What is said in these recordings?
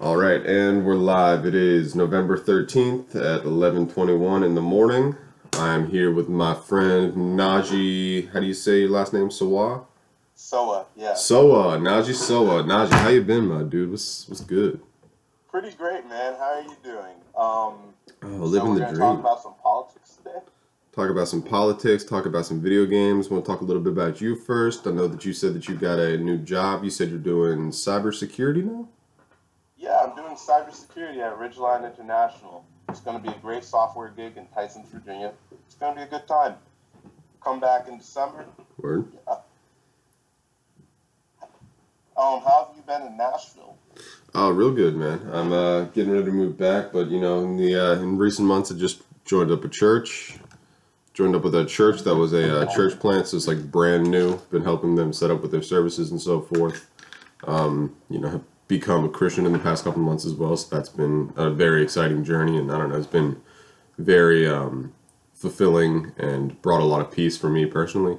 All right, and we're live. It is November 13th at 11:21 in the morning. I'm here with my friend Naji. How do you say your last name? Sawa? Soa, yeah. Soa, Naji Soa. Naji. how you been, my dude? What's what's good? Pretty great, man. How are you doing? Um, Oh, so living we're the gonna talk dream. about some politics today. Talk about some politics, talk about some video games. Want to talk a little bit about you first. I know that you said that you got a new job. You said you're doing cybersecurity now? Yeah, I'm doing cybersecurity at Ridgeline International. It's going to be a great software gig in Tysons, Virginia. It's going to be a good time. Come back in December. Word. Yeah. Um, how have you been in Nashville? Oh, real good, man. I'm uh, getting ready to move back, but you know, in the uh, in recent months, I just joined up a church. Joined up with a church that was a uh, church plant, so it's like brand new. Been helping them set up with their services and so forth. Um, you know, have become a Christian in the past couple months as well, so that's been a very exciting journey, and I don't know, it's been very um, fulfilling and brought a lot of peace for me personally.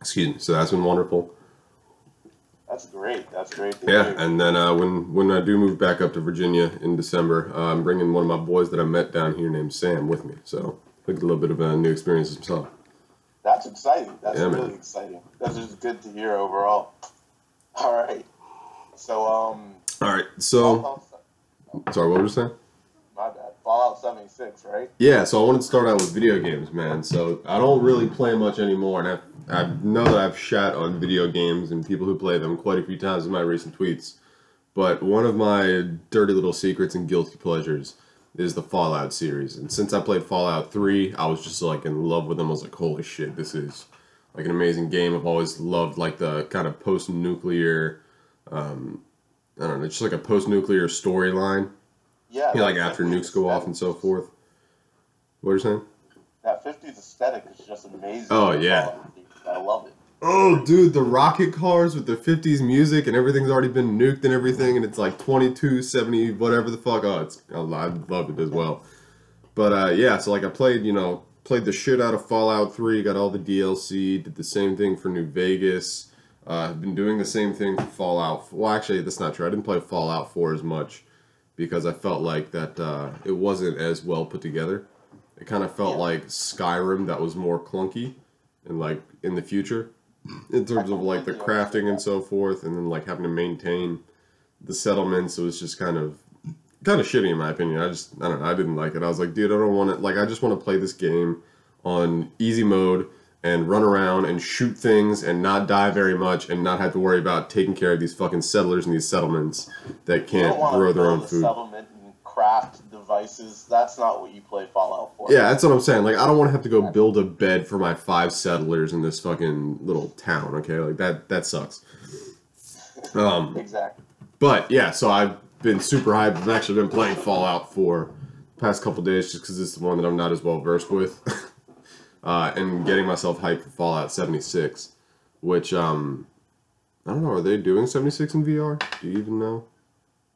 Excuse me. So that's been wonderful. That's great. That's great Yeah, hear. and then uh, when when I do move back up to Virginia in December, uh, I'm bringing one of my boys that I met down here named Sam with me. So look a little bit of a new experience himself. That's exciting. That's Yeah, really man. exciting. That's just good to hear overall. All right. So, um, All right, so Fallout, sorry, what were you saying? my bad. Fallout 76, right? Yeah, so I wanted to start out with video games, man. So I don't really play much anymore, and I, I know that I've shat on video games and people who play them quite a few times in my recent tweets. But one of my dirty little secrets and guilty pleasures is the Fallout series. And since I played Fallout 3, I was just like in love with them. I was like, holy shit, this is like an amazing game. I've always loved like the kind of post nuclear, um, I don't know, it's just like a post nuclear storyline. Yeah. You know, like after 50s nukes go off and so forth. What are you saying? That 50s aesthetic is just amazing. Oh, yeah. I love it. Oh, dude, the rocket cars with the 50s music and everything's already been nuked and everything, and it's like 22, 70, whatever the fuck. Oh, it's, I love it as well. But uh, yeah, so like I played, you know, played the shit out of Fallout 3, got all the DLC, did the same thing for New Vegas. Uh, I've been doing the same thing for Fallout. Well, actually, that's not true. I didn't play Fallout 4 as much because I felt like that uh, it wasn't as well put together. It kind of felt Yeah. like Skyrim that was more clunky and like in the future in terms of like the crafting and so forth and then like having to maintain the settlements it was just kind of kind of shitty in my opinion i just i don't know i didn't like it i was like dude i don't want to like i just want to play this game on easy mode and run around and shoot things and not die very much and not have to worry about taking care of these fucking settlers and these settlements that can't grow their own food settlement and craft devices. That's not what you play Fallout for. Yeah, that's what I'm saying. Like, I don't want to have to go build a bed for my five settlers in this fucking little town. Okay, like that that sucks. Um, Exactly. but yeah, so I've been super hyped. I've actually been playing Fallout for the past couple days just because it's the one that I'm not as well versed with, uh, and getting myself hyped for Fallout 76, which um, I don't know. Are they doing 76 in VR? Do you even know?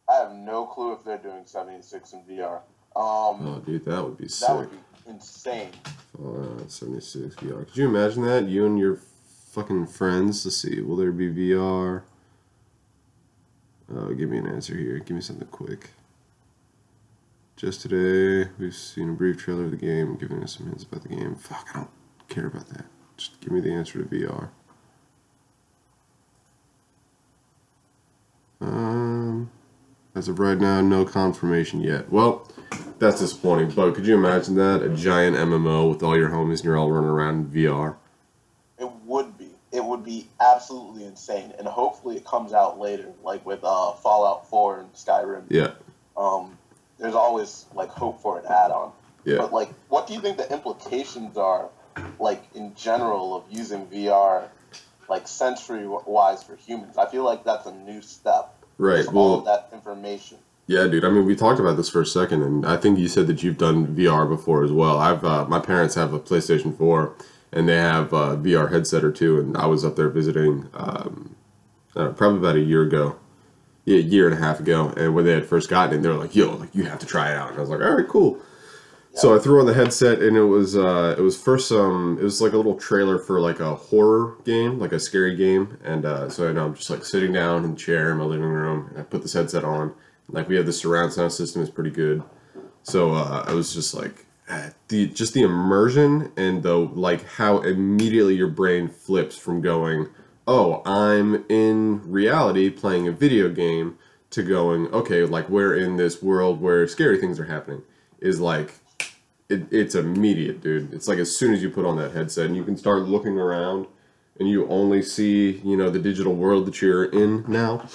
I have no clue if they're doing 76 in VR. Um, Oh, dude, that would be sick. that would be insane. Fallout 76 VR. Could you imagine that? You and your fucking friends. Let's see. Will there be VR? Oh, give me an answer here. Give me something quick. Just today, we've seen a brief trailer of the game, giving us some hints about the game. Fuck, I don't care about that. Just give me the answer to VR. Um, as of right now, no confirmation yet. Well, that's disappointing. But could you imagine that? A giant MMO with all your homies and you're all running around in VR. It would be. It would be absolutely insane. And hopefully it comes out later, like with uh, Fallout 4 and Skyrim. Yeah, Um, there's always like hope for an add-on. yeah. But like, what do you think the implications are, like in general, of using VR, like sensory-wise for humans? I feel like that's a new step. Right. Just all of Well, that information. yeah, dude. I mean, we talked about this for a second, and I think you said that you've done VR before as well. I've uh, my parents have a PlayStation Four, and they have a VR headset or two, and I was up there visiting, um, know, probably about a year ago, a year and a half ago, and when they had first gotten it, they were like, "Yo, like you have to try it out," and I was like, "All right, cool." So I threw on the headset, and it was uh, it was first some it was like a little trailer for like a horror game, like a scary game, and uh, so I know I'm just like sitting down in the chair in my living room, and I put this headset on, Like we have the surround sound system is pretty good. So uh, I was just like the just the immersion and the like how immediately your brain flips from going, oh, I'm in reality playing a video game to going, okay, like we're in this world where scary things are happening is like it, it's immediate, dude. It's like as soon as you put on that headset and you can start looking around and you only see, you know, the digital world that you're in now.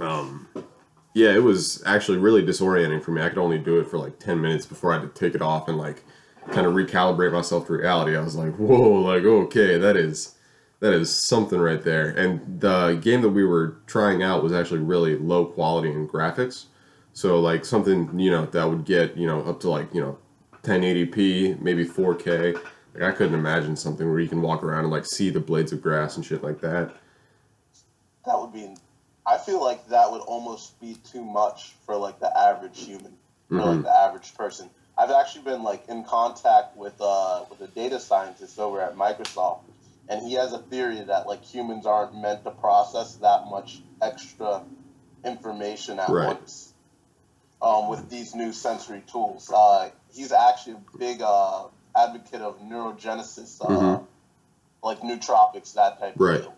Um, yeah, it was actually really disorienting for me. I could only do it for like 10 minutes before I had to take it off and like kind of recalibrate myself to reality. I was like, whoa, like, okay, that is. That is something right there. And the game that we were trying out was actually really low quality in graphics. So like something, you know, that would get, you know, up to like, you know, 1080p, maybe 4K. Like I couldn't imagine something where you can walk around and like see the blades of grass and shit like that. That would be. I feel like that would almost be too much for like the average human, for like Mhm. the average person. I've actually been like in contact with uh with a data scientist over at Microsoft, and he has a theory that like humans aren't meant to process that much extra information at Right. once. Um, with these new sensory tools, uh, he's actually a big uh, advocate of neurogenesis, uh, Mhm. like nootropics, that type Right. of deal.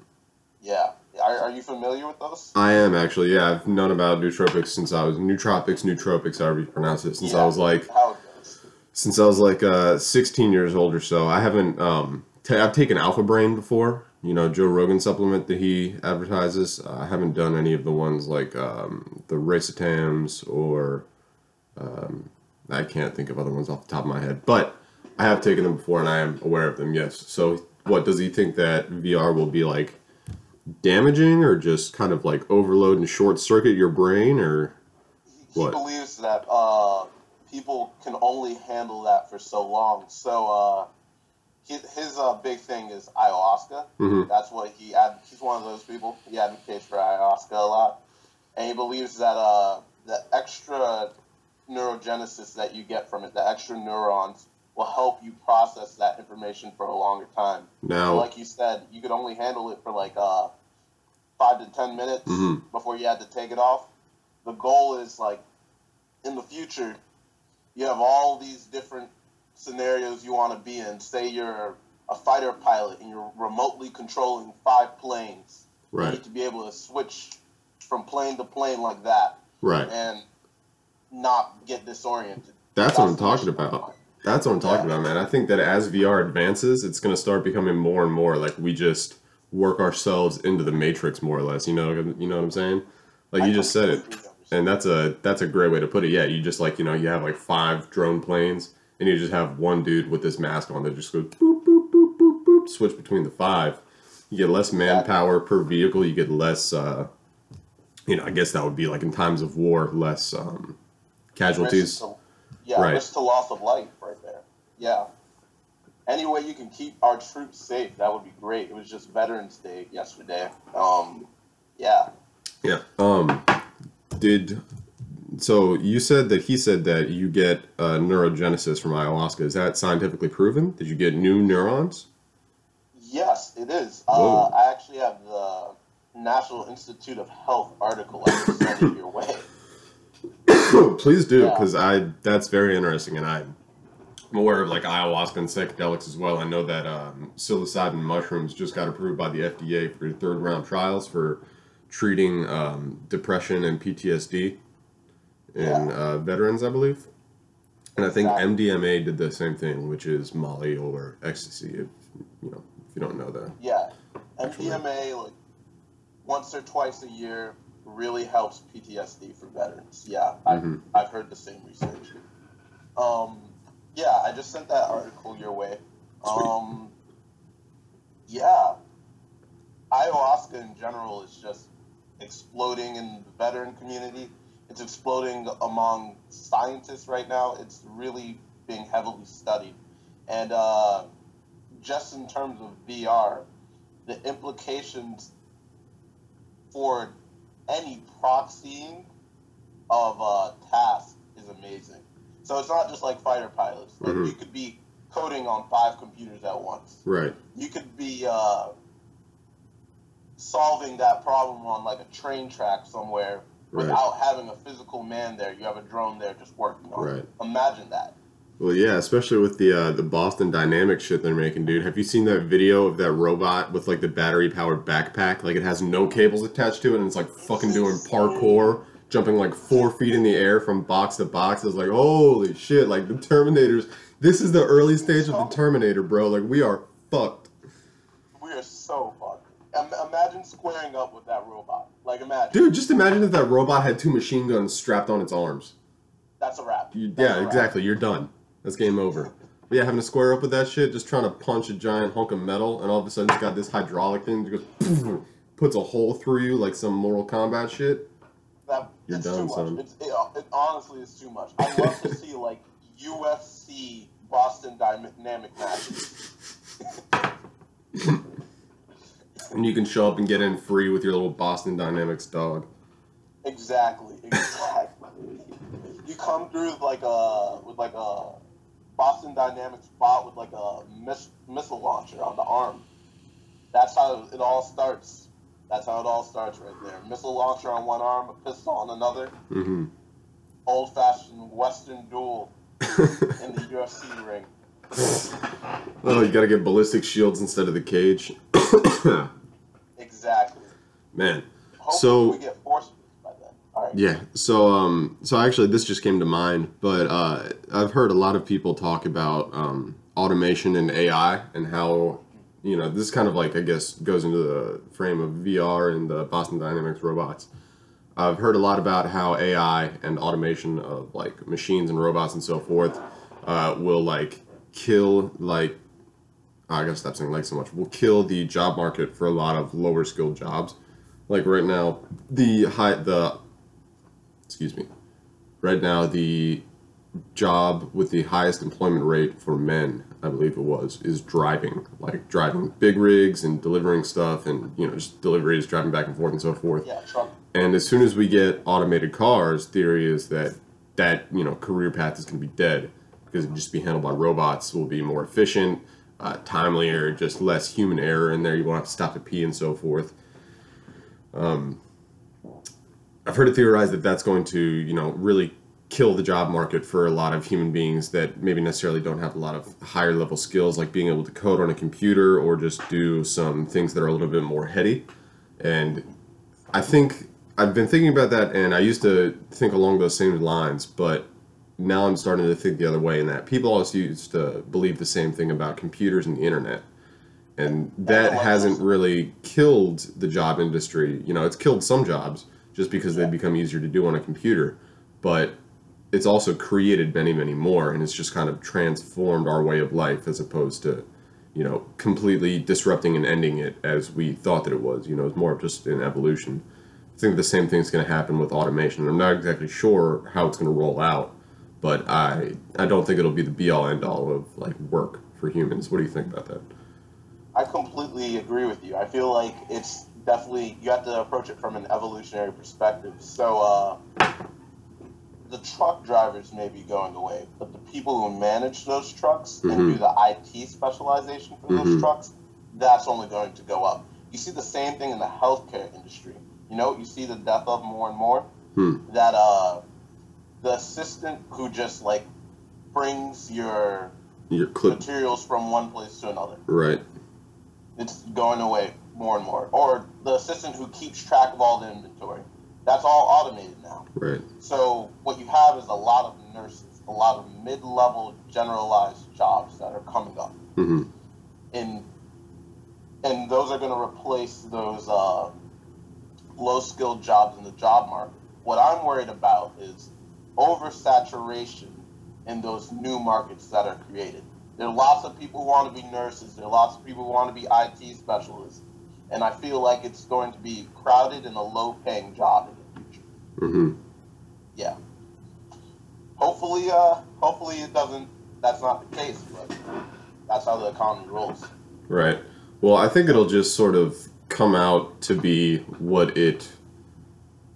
Yeah. Are, are you familiar with those? I am actually, yeah. I've known about nootropics since I was nootropics, nootropics, however you pronounce it, since I was like How it goes? since I was like uh, 16 years old or so. I haven't. Um, t- I've taken Alpha Brain before. You know, Joe Rogan supplement that he advertises. Uh, I haven't done any of the ones like um, the Racetams or um, I can't think of other ones off the top of my head, but I have taken them before and I am aware of them. Yes. So, what does he think that VR will be like? Damaging or just kind of like overload and short circuit your brain or He believes that uh, people can only handle that for so long. So uh, his, his uh, big thing is ayahuasca. Mhm. That's what he he's one of those people. He advocates for ayahuasca a lot, and he believes that uh, the extra neurogenesis that you get from it, the extra neurons, will help you process that information for a longer time. now? like you said, you could only handle it for like uh, five to ten minutes Mhm. before you had to take it off. The goal is like in the future, you have all these different scenarios you want to be in. Say you're a fighter pilot and you're remotely controlling five planes. You right, need to be able to switch from plane to plane like that right. and not get disoriented. That's what I'm talking about. That's what I'm talking Yeah. about, man. I think that as VR advances, it's going to start becoming more and more like we just work ourselves into the matrix, more or less. You know, you know what I'm saying? Like you I just said it, and that's a that's a great way to put it. Yeah, you just like you know you have like five drone planes, and you just have one dude with this mask on that just goes boop boop boop boop boop, switch between the five. You get less manpower per vehicle. You get less. Uh, you know, I guess that would be like in times of war, less um, casualties. To, yeah, Right. risk to loss of life right there. Yeah. Any way you can keep our troops safe, that would be great. It was just Veterans Day yesterday. Um, yeah. Yeah. Um, did so you said that he said that you get uh, neurogenesis from ayahuasca. Is that scientifically proven? Did you get new neurons? Yes, it is. Uh, I actually have the National Institute of Health article I can send your way. Please do, Yeah. because I that's very interesting, and I'm aware of like ayahuasca and psychedelics as well. I know that um, psilocybin mushrooms just got approved by the FDA for third round trials for treating um, depression and PTSD in uh, veterans, I believe. And I think Exactly. MDMA did the same thing, which is Molly or ecstasy. If you know, if you don't know that. Yeah. MDMA, like, once or twice a year really helps PTSD for veterans. Yeah, I've, Mhm. I've heard the same research. Um, yeah, I just sent that article your way. Um, yeah, ayahuasca in general is just exploding in the veteran community. It's exploding among scientists right now. It's really being heavily studied. And uh, just in terms of VR, the implications for any proxying of a task is amazing. So it's not just like fighter pilots. Like Mhm. you could be coding on five computers at once. Right. You could be uh, solving that problem on like a train track somewhere Right. without having a physical man there. You have a drone there just working on it. Right. Imagine that. Well, yeah, especially with the uh, the Boston Dynamics shit they're making, dude. Have you seen that video of that robot with like the battery powered backpack? Like it has no cables attached to it, and it's like fucking doing parkour, jumping like four feet in the air from box to box. It's like holy shit! Like the Terminators. This is the early stage of the Terminator, bro. Like we are fucked. We are so fucked. Im- imagine squaring up with that robot. Like imagine. Dude, just imagine if that robot had two machine guns strapped on its arms. That's a wrap. You, That's a yeah, wrap. exactly. You're done. That's game over. But yeah, having to square up with that shit, just trying to punch a giant hunk of metal, and all of a sudden it's got this hydraulic thing that goes, puts a hole through you like some Mortal Kombat shit. That, You're it's done, too much. son. It's, it, uh, it honestly is too much. I'd love to see like UFC Boston Dynamic matches. And you can show up and get in free with your little Boston Dynamics dog. Exactly. Exactly. you come through with like a with like a Boston Dynamics bot with like a miss, missile launcher on the arm. That's how it all starts. That's how it all starts right there. Missile launcher on one arm, a pistol on another. Mm-hmm. Old fashioned Western duel in the UFC ring. oh, you gotta get ballistic shields instead of the cage. Exactly. Man. Hopefully So- we get force by then. All right. Yeah. So um so actually this just came to mind, but uh I've heard a lot of people talk about um automation and AI and how you know, this kind of like I guess goes into the frame of VR and the Boston Dynamics robots. I've heard a lot about how AI and automation of like machines and robots and so forth uh, will like kill like I gotta stop saying like so much. Will kill the job market for a lot of lower skilled jobs. Like right now, the high the excuse me. Right now, the job with the highest employment rate for men, I believe it was, is driving. Like driving big rigs and delivering stuff, and you know just deliveries, driving back and forth and so forth. Yeah, truck. And as soon as we get automated cars, theory is that that you know career path is going to be dead because it just be handled by robots. Will be more efficient, uh, timelier, just less human error in there. You won't have to stop to pee and so forth. Um, I've heard it theorized that that's going to you know really kill the job market for a lot of human beings that maybe necessarily don't have a lot of higher level skills like being able to code on a computer or just do some things that are a little bit more heady and I think I've been thinking about that, and I used to think along those same lines, but now I'm starting to think the other way. In that people always used to believe the same thing about computers and the internet, and that oh, hasn't really killed the job industry. You know, it's killed some jobs just because they become easier to do on a computer, but it's also created many, many more, and it's just kind of transformed our way of life as opposed to you know, completely disrupting and ending it as we thought that it was. You know, it's more of just an evolution. I think the same thing's going to happen with automation. I'm not exactly sure how it's going to roll out, but I I don't think it'll be the be all end all of like work for humans. What do you think about that? I completely agree with you. I feel like it's definitely you have to approach it from an evolutionary perspective. So uh, the truck drivers may be going away, but the people who manage those trucks and Mhm. do the IT specialization for those Mhm. trucks, that's only going to go up. You see the same thing in the healthcare industry. You know, you see the death of more and more. Hmm. That uh, the assistant who just like brings your Your clip, materials from one place to another right? it's going away more and more. Or the assistant who keeps track of all the inventory. That's all automated now. Right. So what you have is a lot of nurses, a lot of mid-level generalized jobs that are coming up, Mm-hmm. and and those are going to replace those uh, low-skilled jobs in the job market. What I'm worried about is oversaturation in those new markets that are created. There are lots of people who want to be nurses. There are lots of people who want to be IT specialists, and I feel like it's going to be crowded and a low-paying job in the future. Mm-hmm. Yeah. Hopefully, uh, hopefully it doesn't. That's not the case, but that's how the economy rolls. Right. Well, I think it'll just sort of come out to be what it.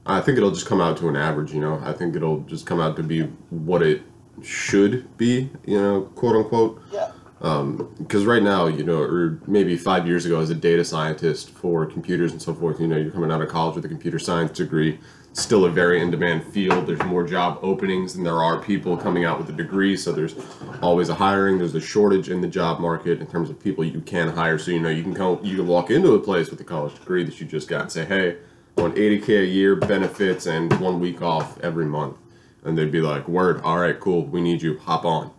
I think it'll just come out to an average, you know. I think it'll just come out to be what it should be, you know, quote unquote. Yeah. Um, because right now, you know, or maybe five years ago, as a data scientist for computers and so forth, you know, you're coming out of college with a computer science degree. still a very in demand field. There's more job openings than there are people coming out with a degree. So there's always a hiring. There's a shortage in the job market in terms of people you can hire. So you know you can come, you can walk into a place with a college degree that you just got and say, hey, Want 80k a year, benefits, and one week off every month, and they'd be like, word, all right, cool, we need you, hop on.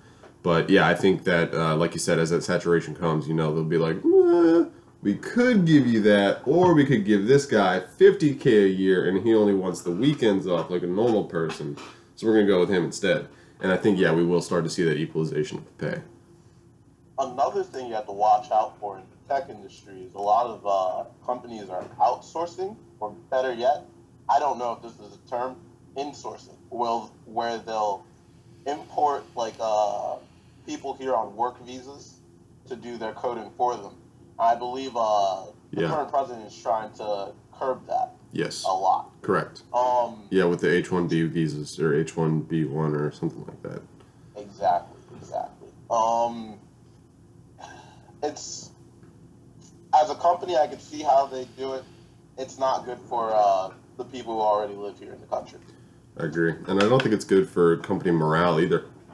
But yeah, I think that, uh, like you said, as that saturation comes, you know, they'll be like, we could give you that, or we could give this guy 50k a year, and he only wants the weekends off like a normal person. So we're gonna go with him instead. And I think yeah, we will start to see that equalization of pay. Another thing you have to watch out for in the tech industry is a lot of uh, companies are outsourcing, or better yet, I don't know if this is a term, insourcing, will where they'll import like uh, people here on work visas to do their coding for them. I believe uh, the Yeah. current president is trying to curb that Yes, a lot. correct. Um, Yeah, with the H-1B visas or H-1B1 or something like that. Exactly, exactly. Um, it's as a company, I could see how they do it. It's not good for uh, the people who already live here in the country. I agree, and I don't think it's good for company morale either.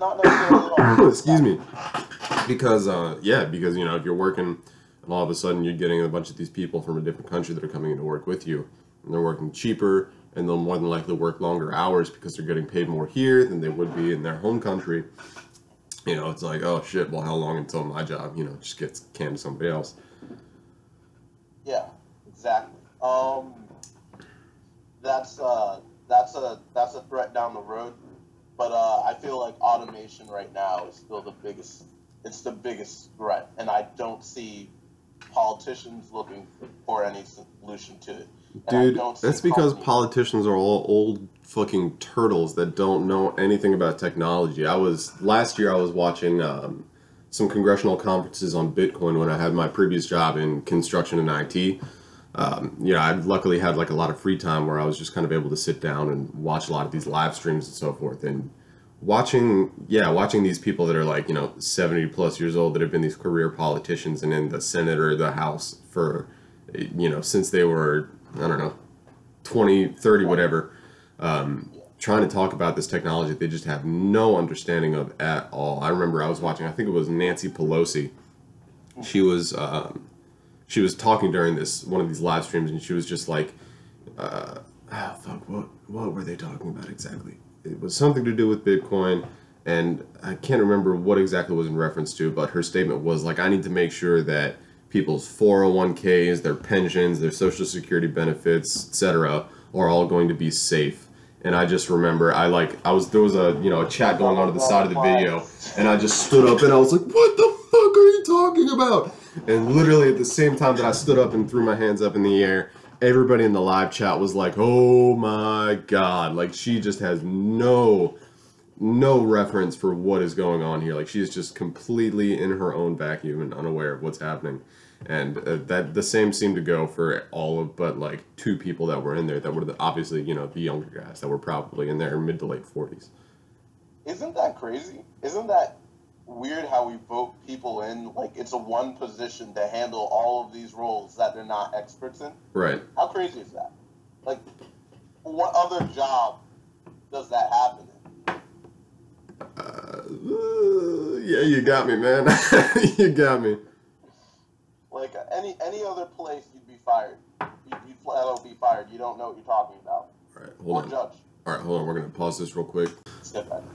Not necessarily. Excuse me, because uh, yeah, because you know if you're working and all of a sudden you're getting a bunch of these people from a different country that are coming in to work with you, and they're working cheaper, and they'll more than likely work longer hours because they're getting paid more here than they would be in their home country. You know, it's like, oh shit, well, how long until my job, you know, just gets canned to somebody else? Yeah, exactly. Um, that's uh, that's a that's a threat down the road, but uh, I feel like automation right now is still the biggest. It's the biggest threat, and I don't see politicians looking for any solution to it. And Dude, that's because politicians are all old fucking turtles that don't know anything about technology. I was last year I was watching um, some congressional conferences on Bitcoin when I had my previous job in construction and IT. Um, you know, I luckily had like a lot of free time where I was just kind of able to sit down and watch a lot of these live streams and so forth. And watching, yeah, watching these people that are like, you know, 70 plus years old that have been these career politicians and in the Senate or the House for, you know, since they were, I don't know, 20, 30, whatever, um, trying to talk about this technology they just have no understanding of at all. I remember I was watching, I think it was Nancy Pelosi. She was, um, she was talking during this one of these live streams, and she was just like, uh, ah, fuck, what, what were they talking about exactly? It was something to do with Bitcoin, and I can't remember what exactly was in reference to, but her statement was like, I need to make sure that people's 401ks, their pensions, their social security benefits, etc., are all going to be safe. And I just remember, I like, I was there was a you know a chat going on to the side of the video, and I just stood up and I was like, "What the fuck are you talking about?" And literally at the same time that I stood up and threw my hands up in the air, everybody in the live chat was like, "Oh my god!" Like she just has no no reference for what is going on here. Like she's just completely in her own vacuum and unaware of what's happening. And uh, that the same seemed to go for all of but like two people that were in there that were the, obviously you know the younger guys that were probably in their mid to late forties. Isn't that crazy? Isn't that weird how we vote people in like it's a one position to handle all of these roles that they're not experts in? Right. How crazy is that? Like, what other job does that happen in? Uh, yeah, you got me, man. you got me. Like any any other place, you'd be fired. You'd, you'd flat out be fired. You don't know what you're talking about. All right, Or hold on. judge. All right, hold on. We're gonna pause this real quick.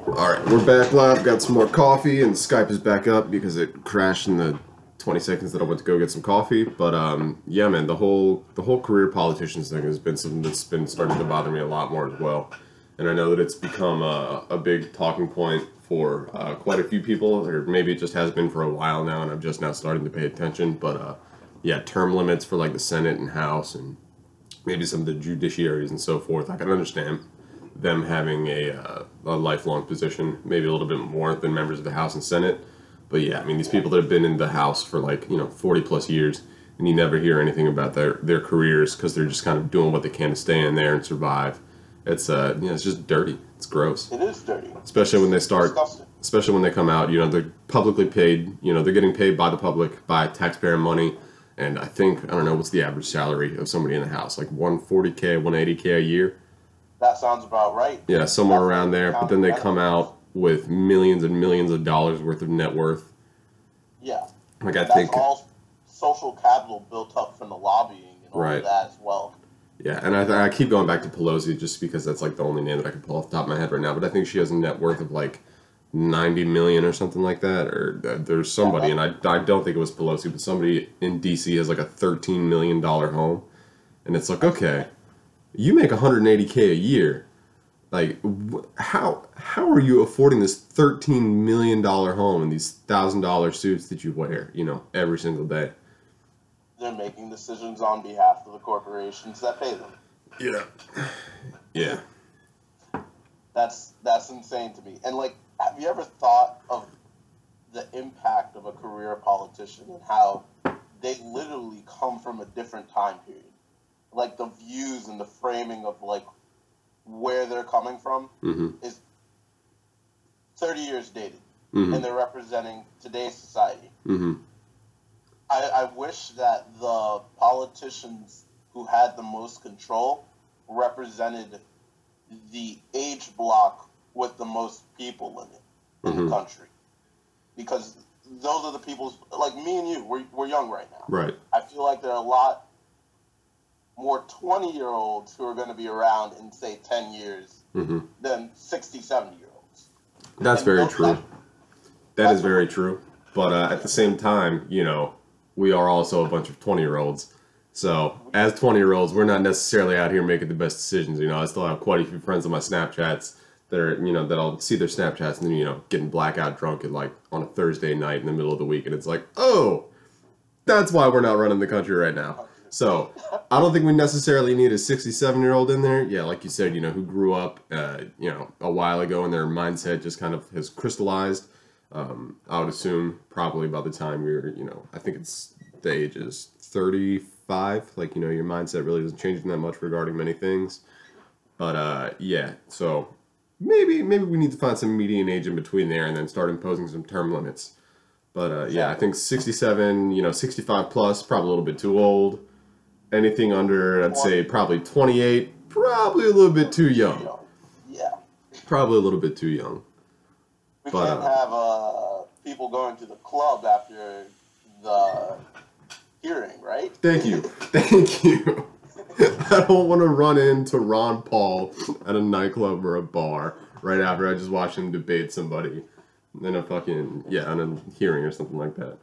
All right, we're back live. Got some more coffee, and Skype is back up because it crashed in the 20 seconds that I went to go get some coffee. But um, yeah, man, the whole the whole career politicians thing has been something that's been starting to bother me a lot more as well. And I know that it's become a, a big talking point for uh, quite a few people, or maybe it just has been for a while now, and I'm just now starting to pay attention. But uh, yeah, term limits for like the Senate and House, and maybe some of the judiciaries and so forth. I can understand them having a, uh, a lifelong position, maybe a little bit more than members of the House and Senate. But yeah, I mean, these people that have been in the House for like, you know, 40 plus years, and you never hear anything about their, their careers because they're just kind of doing what they can to stay in there and survive. It's, uh, you know, it's just dirty. It's gross. It is dirty. Especially when they start, Disgusting. especially when they come out, you know, they're publicly paid, you know, they're getting paid by the public, by taxpayer money, and I think I don't know what's the average salary of somebody in the house, like 140k, 180k a year. That sounds about right. Yeah, somewhere That's around there. But then they come out with millions and millions of dollars worth of net worth. Yeah. Like I That's think, all social capital built up from the lobbying and all Right. of that as well. Yeah, and I, I keep going back to Pelosi just because that's like the only name that I can pull off the top of my head right now. But I think she has a net worth of like 90 million or something like that. Or uh, there's somebody, and I, I don't think it was Pelosi, but somebody in DC has like a 13 million dollar home, and it's like okay, you make 180k a year. Like how how are you affording this 13 million dollar home and these thousand dollar suits that you wear, you know, every single day? They're making decisions on behalf of the corporations that pay them. Yeah. Yeah. That's that's insane to me. And like, have you ever thought of the impact of a career politician and how they literally come from a different time period? Like the views and the framing of like where they're coming from Mm-hmm. is thirty years dated, Mm-hmm. and they're representing today's society. Mm-hmm. I, I wish that the politicians who had the most control represented the age block with the most people in it in Mhm. the country. Because those are the people, like me and you, we're, we're young right now. Right. I feel like there are a lot more 20 year olds who are going to be around in, say, 10 years Mm-hmm. than 60, 70 year olds. That's And very true. That That's very true. But uh, at the same time, you know, we are also a bunch of 20 year olds. So, as 20 year olds, we're not necessarily out here making the best decisions. You know, I still have quite a few friends on my Snapchats that are, you know, that I'll see their Snapchats and then, you know, getting blackout drunk at like on a Thursday night in the middle of the week. And it's like, oh, that's why we're not running the country right now. So, I don't think we necessarily need a 67 year old in there. Yeah, like you said, you know, who grew up, uh, you know, a while ago and their mindset just kind of has crystallized. Um, I would assume probably by the time you're, you know, I think it's the age is 35. Like, you know, your mindset really isn't changing that much regarding many things. But uh, yeah, so maybe maybe we need to find some median age in between there and then start imposing some term limits. But uh, yeah, I think 67, you know, 65 plus, probably a little bit too old. Anything under, I'd say probably 28, probably a little bit too young. yeah. Probably a little bit too young. We But, can't uh, have uh, people going to the club after the hearing, right? Thank you. Thank you. I don't want to run into Ron Paul at a nightclub or a bar right after I just watched him debate somebody in a fucking, yeah, in a hearing or something like that.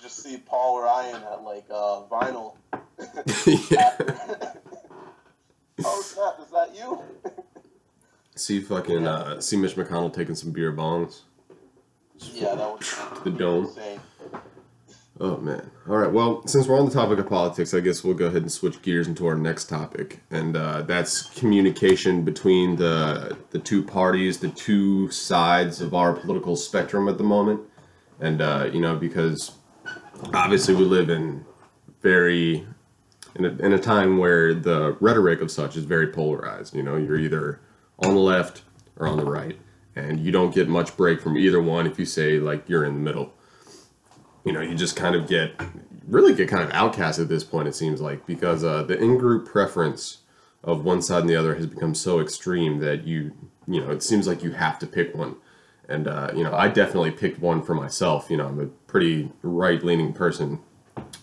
Just see Paul or Ryan at like uh, vinyl. oh snap! Is that you? See fucking, uh, see Mitch McConnell taking some beer bongs. yeah, that was The dome. insane. Oh man. All right. Well, since we're on the topic of politics, I guess we'll go ahead and switch gears into our next topic, and uh, that's communication between the the two parties, the two sides of our political spectrum at the moment, and uh, you know because obviously we live in very in a, in a time where the rhetoric of such is very polarized. You know, you're either on the left or on the right, and you don't get much break from either one if you say like you're in the middle you know, you just kind of get really get kind of outcast at this point. It seems like because uh, the in-group preference of one side and the other has become so extreme that you you know it seems like you have to pick one. And uh, you know, I definitely picked one for myself. You know, I'm a pretty right-leaning person,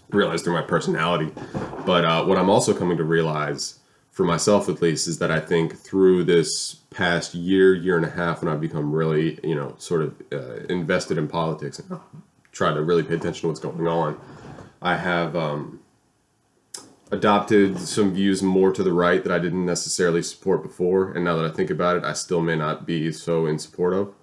realized through my personality. But uh, what I'm also coming to realize, for myself at least, is that I think through this past year, year and a half, when I've become really, you know, sort of uh, invested in politics and try to really pay attention to what's going on, I have um, adopted some views more to the right that I didn't necessarily support before. And now that I think about it, I still may not be so in support of.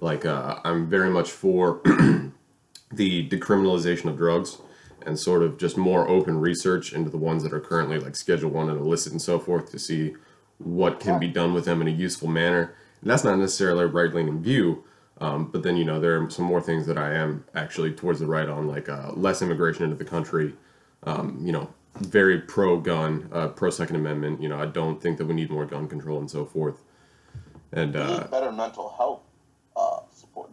Like, uh, I'm very much for the decriminalization of drugs and sort of just more open research into the ones that are currently like Schedule One and illicit and so forth to see what can be done with them in a useful manner. And that's not necessarily a right leaning view, um, but then you know there are some more things that I am actually towards the right on, like uh, less immigration into the country. Um, you know, very pro gun, uh, pro Second Amendment. You know, I don't think that we need more gun control and so forth. And We uh, need better mental health.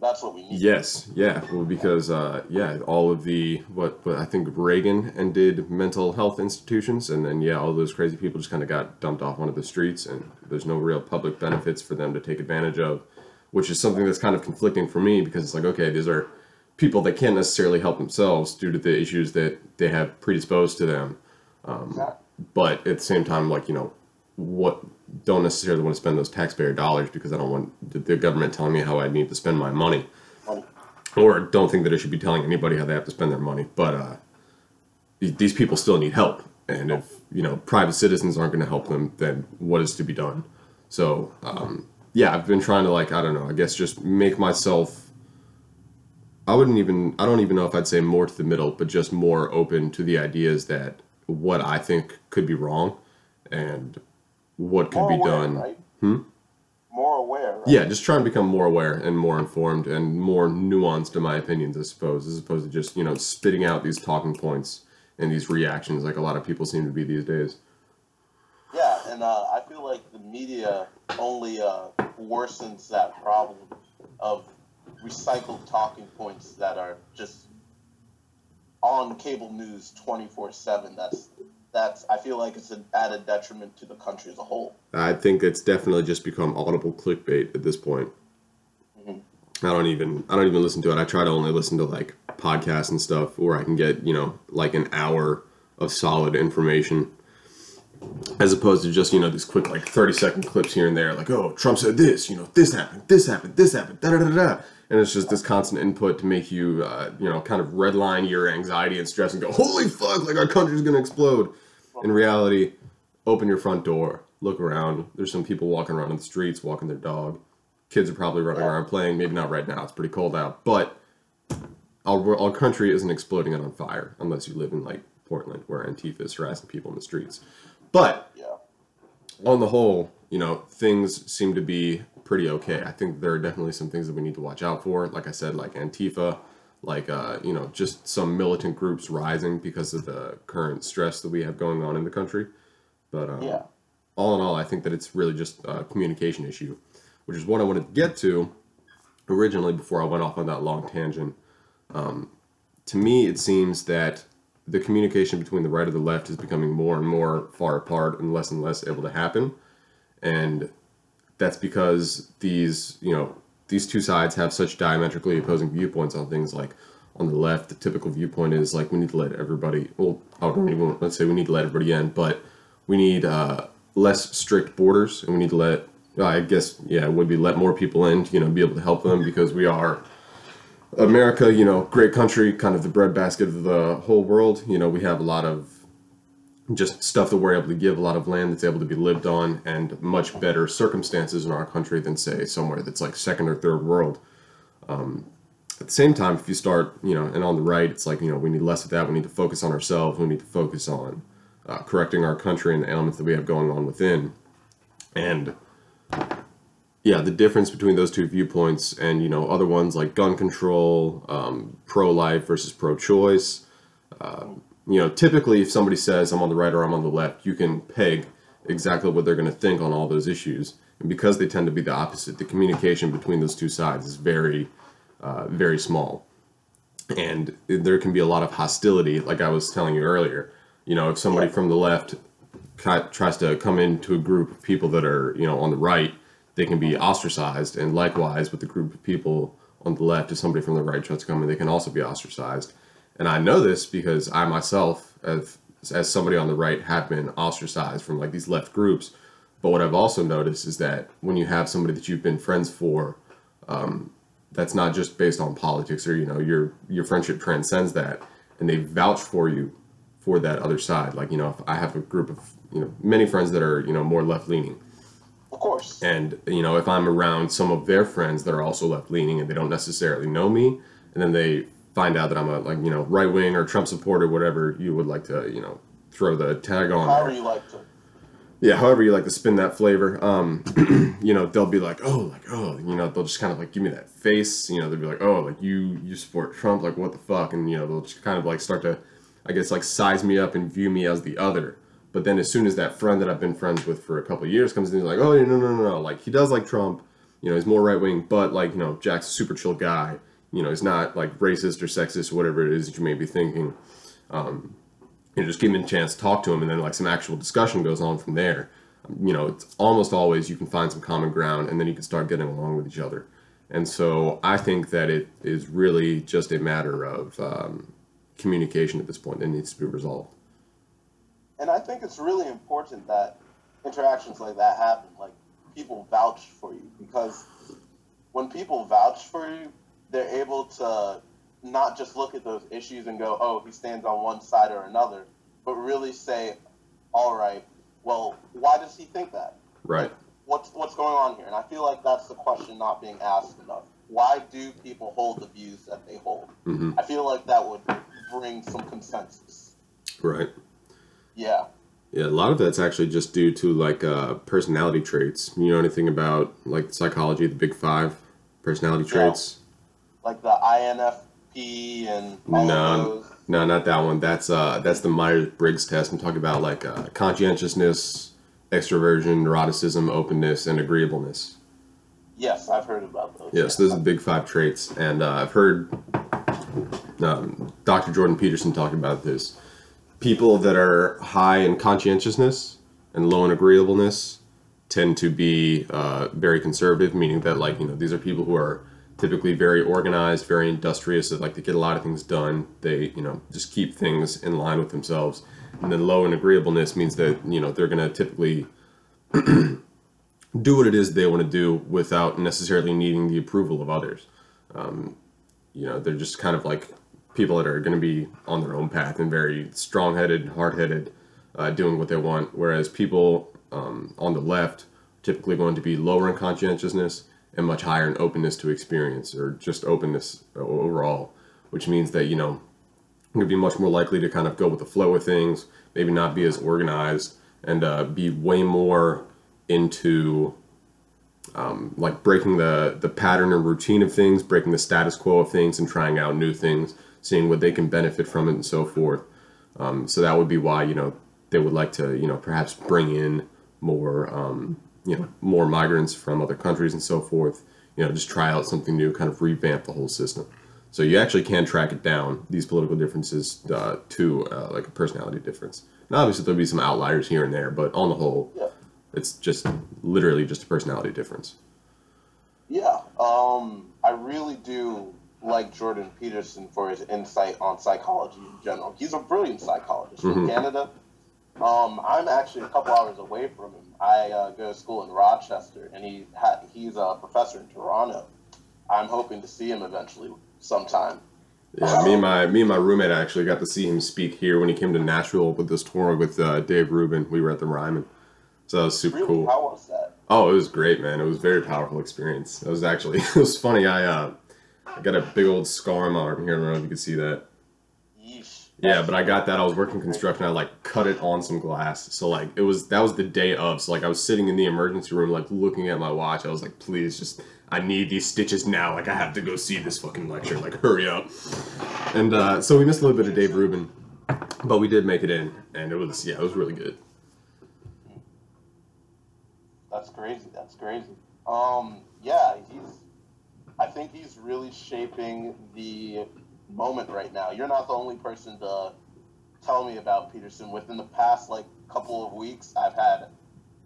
That's what we need. Yes, yeah, well, because uh, yeah, all of the what, what I think Reagan and did mental health institutions, and then yeah, all those crazy people just kind of got dumped off onto the streets, and there's no real public benefits for them to take advantage of, which is something that's kind of conflicting for me because it's like okay, these are people that can't necessarily help themselves due to the issues that they have predisposed to them, Exactly. but at the same time, like you know, what don't necessarily want to spend those taxpayer dollars because I don't want the- government telling me how I need to spend my money or don't think that I should be telling anybody how they have to spend their money. But uh, these people still need help, and if you know private citizens aren't going to help them, then what is to be done? So um, yeah, I've been trying to like I don't know, I guess just make myself. I wouldn't even I don't even know if I'd say more to the middle, but just more open to the ideas that what I think could be wrong, and what could More be aware, done. right? Hmm? More aware. Right? Yeah, just try and become more aware and more informed and more nuanced in my opinions, I suppose, as opposed to just, you know, spitting out these talking points and these reactions like a lot of people seem to be these days. Yeah, and uh, I feel like the media only uh, worsens that problem of recycled talking points that are just on cable news 24/7 that's that's I feel like it's an added detriment to the country as a whole. I think it's definitely just become audible clickbait at this point. Mhm. I don't even I don't even listen to it. I try to only listen to like podcasts and stuff where I can get, you know, like an hour of solid information as opposed to just, you know, these quick like 30 second clips here and there like, "Oh, Trump said this, you know, this happened, this happened, this happened." Da da da da. And it's just this constant input to make you, uh, you know, kind of redline your anxiety and stress and go, "Holy fuck, like our country's to explode." In reality, open your front door, look around. There's some people walking around in the streets, walking their dog. Kids are probably running around playing. Maybe not right now. It's pretty cold out, but our our country isn't exploding and on fire unless you live in like Portland, where Antifa is harassing people in the streets. But Yeah. on the whole, you know, things seem to be pretty okay. I think there are definitely some things that we need to watch out for. Like I said, like Antifa, like uh, you know, just some militant groups rising because of the current stress that we have going on in the country. But um, Yeah. all in all, I think that it's really just a communication issue, which is what I wanted to get to originally before I went off on that long tangent. Um, to me, it seems that the communication between the right and the left is becoming more and more far apart and less and less able to happen. And that's because these, you know, these two sides have such diametrically opposing viewpoints on things like on the left, the typical viewpoint is like we need to let everybody, well, I don't even, let's say we need to let everybody in, but we need uh, less strict borders and we need to let, I guess, yeah, it would be let more people in, to, you know, be able to help them because we are America, you know, great country, kind of the breadbasket of the whole world. You know, we have a lot of just stuff that we're able to give, a lot of land that's able to be lived on, and much better circumstances in our country than, say, somewhere that's like second or third world. Um, at the same time, if you start, you know, and on the right, it's like, you know, we need less of that. We need to focus on ourselves. We need to focus on uh, correcting our country and the elements that we have going on within. And yeah, the difference between those two viewpoints and you know other ones like gun control, um, pro-life versus pro-choice. Uh, you know, typically if somebody says I'm on the right or I'm on the left, you can peg exactly what they're going to think on all those issues. And because they tend to be the opposite, the communication between those two sides is very, uh, very small. And there can be a lot of hostility, like I was telling you earlier. You know, if somebody from the left tries to come into a group of people that are, you know, on the right, they can be ostracized. And likewise, with the group of people on the left, if somebody from the right tries to come in, they can also be ostracized. And I know this because I myself, as, somebody on the right, have been ostracized from like these left groups. But what I've also noticed is that when you have somebody that you've been friends for, um, that's not just based on politics or you know your your friendship transcends that, and they vouch for you for that other side. Like you know, if I have a group of you know many friends that are you know more left leaning, Of course. and you know if i'm around some of their friends that are also left leaning and they don't necessarily know me and then they find out that i'm a like you know right wing or trump supporter whatever you would like to you know throw the tag on However you like to. yeah however you like to spin that flavor um you know they'll be like oh like oh you know they'll just kind of like give me that face you know they'll be like oh like you you support trump like what the fuck and you know they'll just kind of like start to i guess like size me up and view me as the other but then as soon as that friend that i've been friends with for a couple years comes in he's like oh no no no no like he does like trump you know, he's more right wing, but like, you know, Jack's a super chill guy. You know, he's not like racist or sexist or whatever it is that you may be thinking. Um, you know, just give him a chance to talk to him, and then like some actual discussion goes on from there. You know, it's almost always you can find some common ground, and then you can start getting along with each other. And so I think that it is really just a matter of um, communication at this point that needs to be resolved. And I think it's really important that interactions like that happen. Like people vouch for you because when people vouch for you, they're able to not just look at those issues and go, oh, he stands on one side or another, but really say, all right, well, why does he think that? Right. What's what's going on here? And I feel like that's the question not being asked enough. Why do people hold the views that they hold? hmm I feel like that would bring some consensus. Right. Yeah. Yeah, a lot of that's actually just due to like uh, personality traits. You know anything about like psychology, the Big Five personality Yeah. traits? Like the INFP and all No. those. No, not that one. That's uh, that's the Myers Briggs test. I'm talking about like uh, conscientiousness, extroversion, neuroticism, openness, and agreeableness. Yes, I've heard about those. Yes, those are the big five traits, and uh, I've heard um, Dr. Jordan Peterson talk about this. People that are high in conscientiousness and low in agreeableness tend to be uh, very conservative, meaning that like you know these are people who are typically very organized, very industrious. They like to get a lot of things done. They you know just keep things in line with themselves. And then low in agreeableness means that you know they're going to typically do what it is they want to do without necessarily needing the approval of others. Um, you know, they're just kind of like people that are going to be on their own path and very strong-headed, hard-headed, uh, doing what they want. Whereas people um, on the left typically going to be lower in conscientiousness and much higher in openness to experience or just openness overall, which means that you know to be much more likely to kind of go with the flow of things, maybe not be as organized, and uh, be way more into um, like breaking the the pattern and routine of things, breaking the status quo of things, and trying out new things, seeing what they can benefit from it, and so forth. Um, so that would be why you know they would like to you know perhaps bring in more um, you know more migrants from other countries and so forth. You know, just try out something new, kind of revamp the whole system. So you actually can track it down these political differences uh, to uh, like a personality difference. Now, obviously, there'll be some outliers here and there, but on the whole, Yeah. it's just literally just a personality difference. Yeah. Um, I really do like Jordan Peterson for his insight on psychology in general. He's a brilliant psychologist from Mhm. Canada. Um, I'm actually a couple hours away from him. I uh, go to school in Rochester, and he ha- he's a professor in Toronto. I'm hoping to see him eventually sometime. Yeah, me and my me and my roommate actually got to see him speak here when he came to Nashville with this tour with uh, Dave Rubin. We were at the Ryman, so that was super Really, cool. how was that? Oh, it was great, man. It was a very powerful experience. It was actually it was funny. I uh, I got a big old scar on my arm here. I don't know if you can see that. Yeesh. Yeah, but I got that. I was working construction. I like cut it on some glass. So like it was that was the day of. So like I was sitting in the emergency room, like looking at my watch. I was like, please, just I need these stitches now. Like I have to go see this fucking lecture. Like hurry up. And uh, so we missed a little bit of Dave Rubin, but we did make it in, and it was yeah, it was really good. That's crazy. That's crazy. Um, yeah, he's. I think he's really shaping the moment right now. You're not the only person to tell me about Peterson. Within the past like couple of weeks, I've had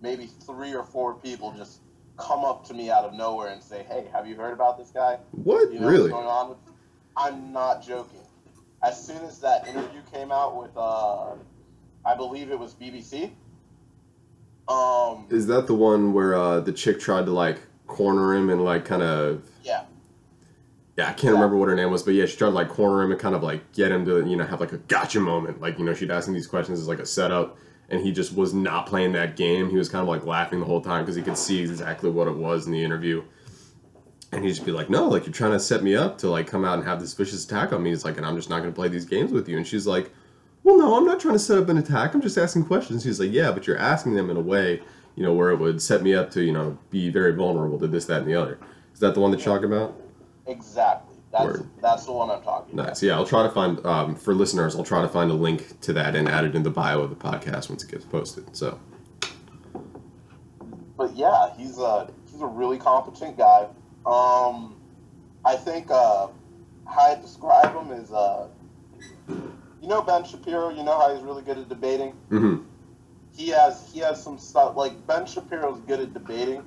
maybe three or four people just come up to me out of nowhere and say, "Hey, have you heard about this guy? What You know really? what's going on?" With I'm not joking. As soon as that interview came out with, uh, I believe it was BBC. Um, Is that the one where uh, the chick tried to like corner him and like kind of yeah. Yeah, I can't remember what her name was, but yeah, she tried to like corner him and kind of like get him to, you know, have like a gotcha moment. Like, you know, she'd ask him these questions as like a setup, and he just was not playing that game. He was kind of like laughing the whole time because he could see exactly what it was in the interview. And he'd just be like, no, like you're trying to set me up to like come out and have this vicious attack on me. He's like, and I'm just not going to play these games with you. And she's like, well, no, I'm not trying to set up an attack. I'm just asking questions. He's like, yeah, but you're asking them in a way, you know, where it would set me up to, you know, be very vulnerable to this, that, and the other. Is that the one that you're talking about? Exactly. That's Word. that's the one I'm talking about. Nice. Yeah, I'll try to find um, for listeners. I'll try to find a link to that and add it in the bio of the podcast once it gets posted. So but yeah, he's a he's a really competent guy. Um, I think uh, how I describe him is uh, you know Ben Shapiro. You know how he's really good at debating. Mm-hmm. He has he has some stuff like Ben Shapiro's good at debating.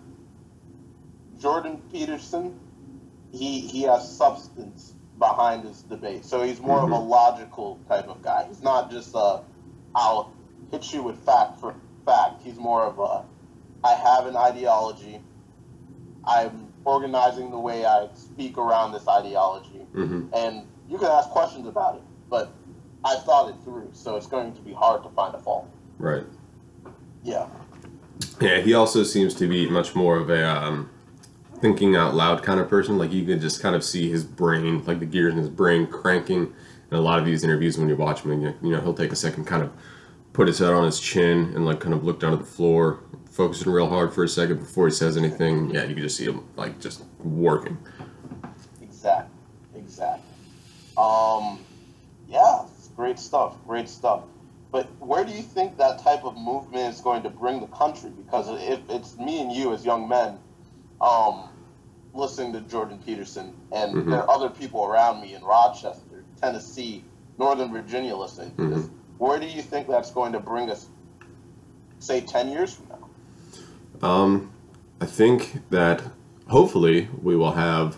Jordan Peterson, he he has substance behind his debate. So he's more of a logical type of guy. He's not just a I'll hit you with fact for fact. He's more of a I have an ideology. I'm organizing the way I speak around this ideology, Mm-hmm. and you can ask questions about it, but I've thought it through, so it's going to be hard to find a fault. Right. Yeah. Yeah, he also seems to be much more of a um, thinking out loud kind of person. Like you could just kind of see his brain, like the gears in his brain cranking. In a lot of these interviews, when you watch him, you you know, he'll take a second, kind of put his head on his chin and like kind of look down at the floor, focusing real hard for a second before he says anything. Yeah, you can just see him like just working. Exactly. Exactly. Um, yeah, great stuff. Great stuff. But where do you think that type of movement is going to bring the country? Because if it's me and you as young men, um, listening to Jordan Peterson, and Mhm. there are other people around me in Rochester, Tennessee, Northern Virginia listening to this, where do you think that's going to bring us, say, 10 years from now? Um, I think that hopefully we will have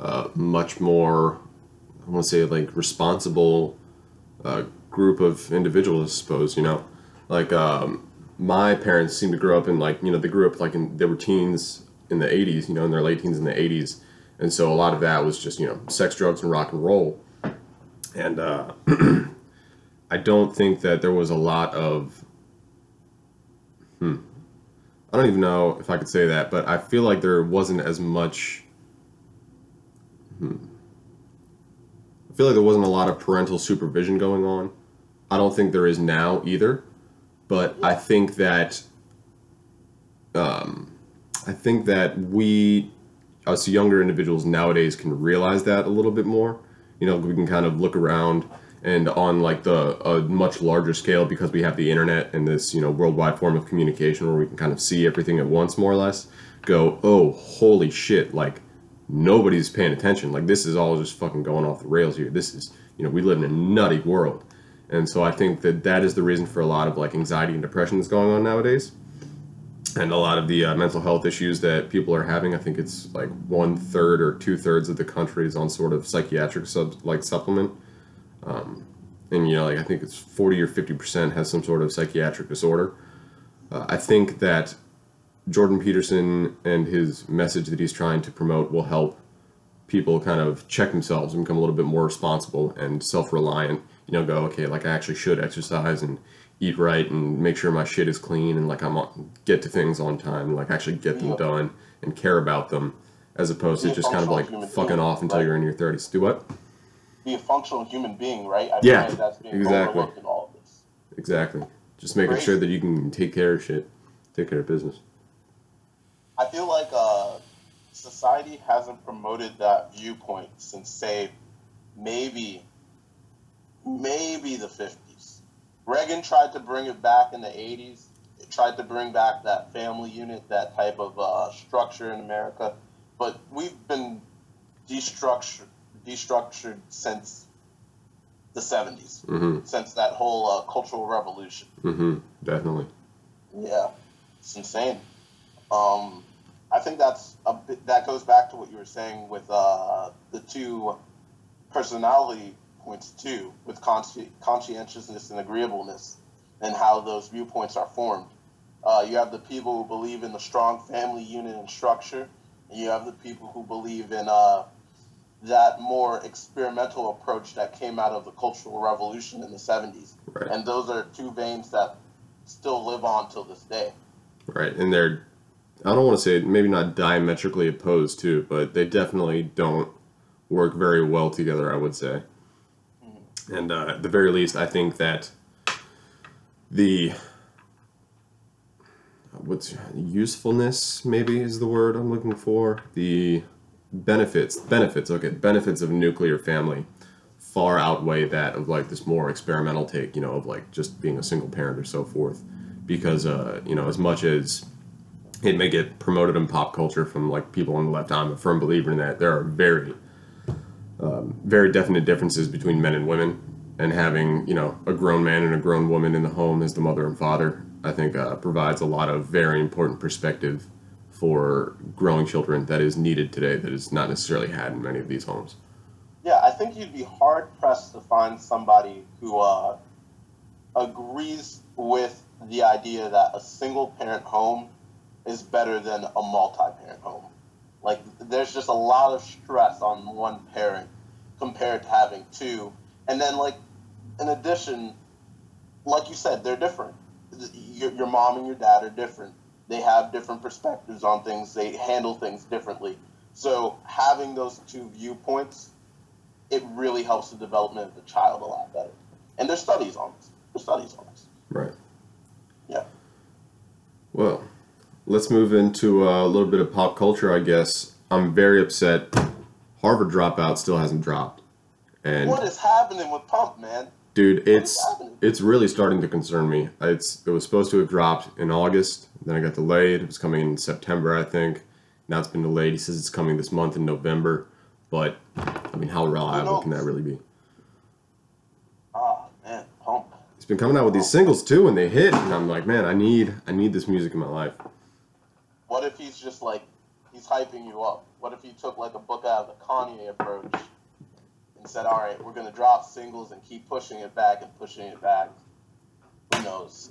a much more, I want to say, like responsible uh, group of individuals. I suppose you know, like um, my parents seem to grow up in like you know they grew up like in they were teens in the '80s, you know, in their late teens in the '80s, and so a lot of that was just you know sex, drugs, and rock and roll, and uh, I don't think that there was a lot of hmm. I don't even know if I could say that, but I feel like there wasn't as much. Hmm. I feel like there wasn't a lot of parental supervision going on. I don't think there is now either, but I think that. Um, I think that we, us younger individuals nowadays, can realize that a little bit more. You know, we can kind of look around and on like the a much larger scale because we have the internet and this you know worldwide form of communication where we can kind of see everything at once more or less go oh holy shit like nobody's paying attention like this is all just fucking going off the rails here this is you know we live in a nutty world and so i think that that is the reason for a lot of like anxiety and depression that's going on nowadays. And a lot of the uh, mental health issues that people are having i think it's like one third or two thirds of the country is on sort of psychiatric sub like supplement. Um, and you know like i think it's 40 or 50 percent has some sort of psychiatric disorder. Uh, i think that jordan peterson and his message that he's trying to promote will help people kind of check themselves and become a little bit more responsible and self-reliant you know go okay like i actually should exercise and eat right and make sure my shit is clean and like i'm on, get to things on time like actually get them done and care about them as opposed to just kind of like fucking being, off until right? you're in your 30s do what Be a functional human being, right? I Yeah, like that's being exactly. in all of this. Exactly. Just making Right. sure that you can take care of shit, take care of business. I feel like uh, society hasn't promoted that viewpoint since, say, maybe, maybe the 50s. Reagan tried to bring it back in the 80s. It tried to bring back that family unit, that type of uh, structure in America. But we've been destructured, destructured since the 70s, Mm-hmm. since that whole uh, cultural revolution. Mm-hmm. Definitely. Yeah, it's insane. Um, I think that's a bit, that goes back to what you were saying with uh, the two personality points too, with consci- conscientiousness and agreeableness, and how those viewpoints are formed. Uh, you have the people who believe in the strong family unit and structure, and you have the people who believe in uh, that more experimental approach that came out of the Cultural Revolution in the 70s. Right. And those are two veins that still live on till this day. Right. And they're, I don't want to say maybe not diametrically opposed to, but they definitely don't work very well together. I would say. And uh, at the very least, I think that the what's usefulness maybe is the word I'm looking for. The benefits, benefits, okay, benefits of nuclear family far outweigh that of like this more experimental take, you know, of like just being a single parent or so forth. Because, uh, you know, as much as it may get promoted in pop culture from like people on the left. I'm a firm believer in that. There are very, um, very definite differences between men and women, and having you know a grown man and a grown woman in the home as the mother and father, I think uh, provides a lot of very important perspective for growing children that is needed today that is not necessarily had in many of these homes. Yeah, I think you'd be hard pressed to find somebody who uh, agrees with the idea that a single parent home is better than a multi parent home. Like, there's just a lot of stress on one parent compared to having two. And then, like, in addition, like you said, they're different. Your, your mom and your dad are different. They have different perspectives on things, they handle things differently. So, having those two viewpoints, it really helps the development of the child a lot better. And there's studies on this. There's studies on this. Right. Yeah. Well, let's move into a little bit of pop culture, I guess. I'm very upset. Harvard Dropout still hasn't dropped, and What is happening with Pump, man? dude, it's it's really starting to concern me. It's it was supposed to have dropped in August, then it got delayed. It was coming in September, I think. Now it's been delayed. He says it's coming this month in November, but I mean, how reliable can that really be? Ah, man, Pump. He's been coming out with these singles too, and they hit, and I'm like, man, I need I need this music in my life. What if he's just like, he's hyping you up? What if he took like a book out of the Kanye approach and said, all right, we're going to drop singles and keep pushing it back and pushing it back? Who knows?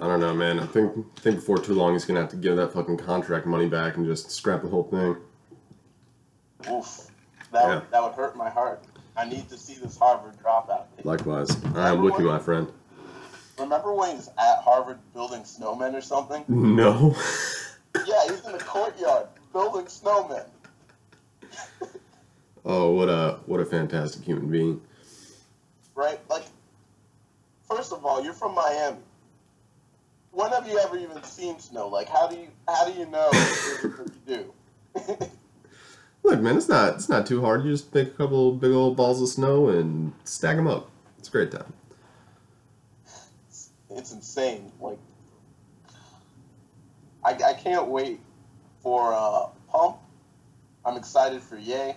I don't know, man. I think I think before too long he's gonna have to give that fucking contract money back and just scrap the whole thing. Oof. That, Yeah. would, that would hurt my heart. I need to see this Harvard dropout. tape. Likewise, I am with you, my friend. Remember when he was at Harvard building snowmen or something? No. Yeah, he's in the courtyard building snowmen. oh, what a what a fantastic human being. right? Like, first of all, you're from Miami. When have you ever even seen snow? Like, how do you how do you know if you do? Look, man, it's not it's not too hard. You just make a couple big old balls of snow and stack them up. It's a great time. it's insane. Like, I, I can't wait for uh, Pump. I'm excited for Ye,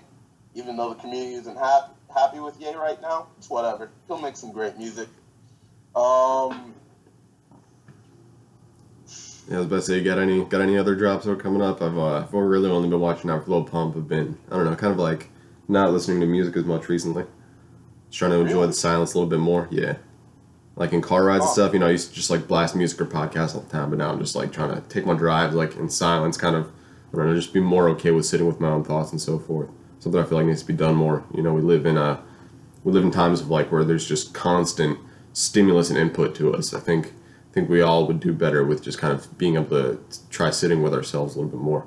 even though the community isn't happy happy with Ye right now. It's whatever. He'll make some great music. Um, Yeah, I was about to say, you got any got any other drops that are coming up? I've uh, I've really only been watching out for Lil Pump. I've been I don't know, kind of like not listening to music as much recently. Just trying to enjoy Really? the silence a little bit more. Yeah, like in car rides and Oh. stuff. You know, I used to just like blast music or podcasts all the time, but now I'm just like trying to take my drives like in silence, kind of. I don't know, just be more okay with sitting with my own thoughts and so forth. Something I feel like needs to be done more. You know, we live in a we live in times of like where there's just constant stimulus and input to us. I think I think we all would do better with just kind of being able to try sitting with ourselves a little bit more.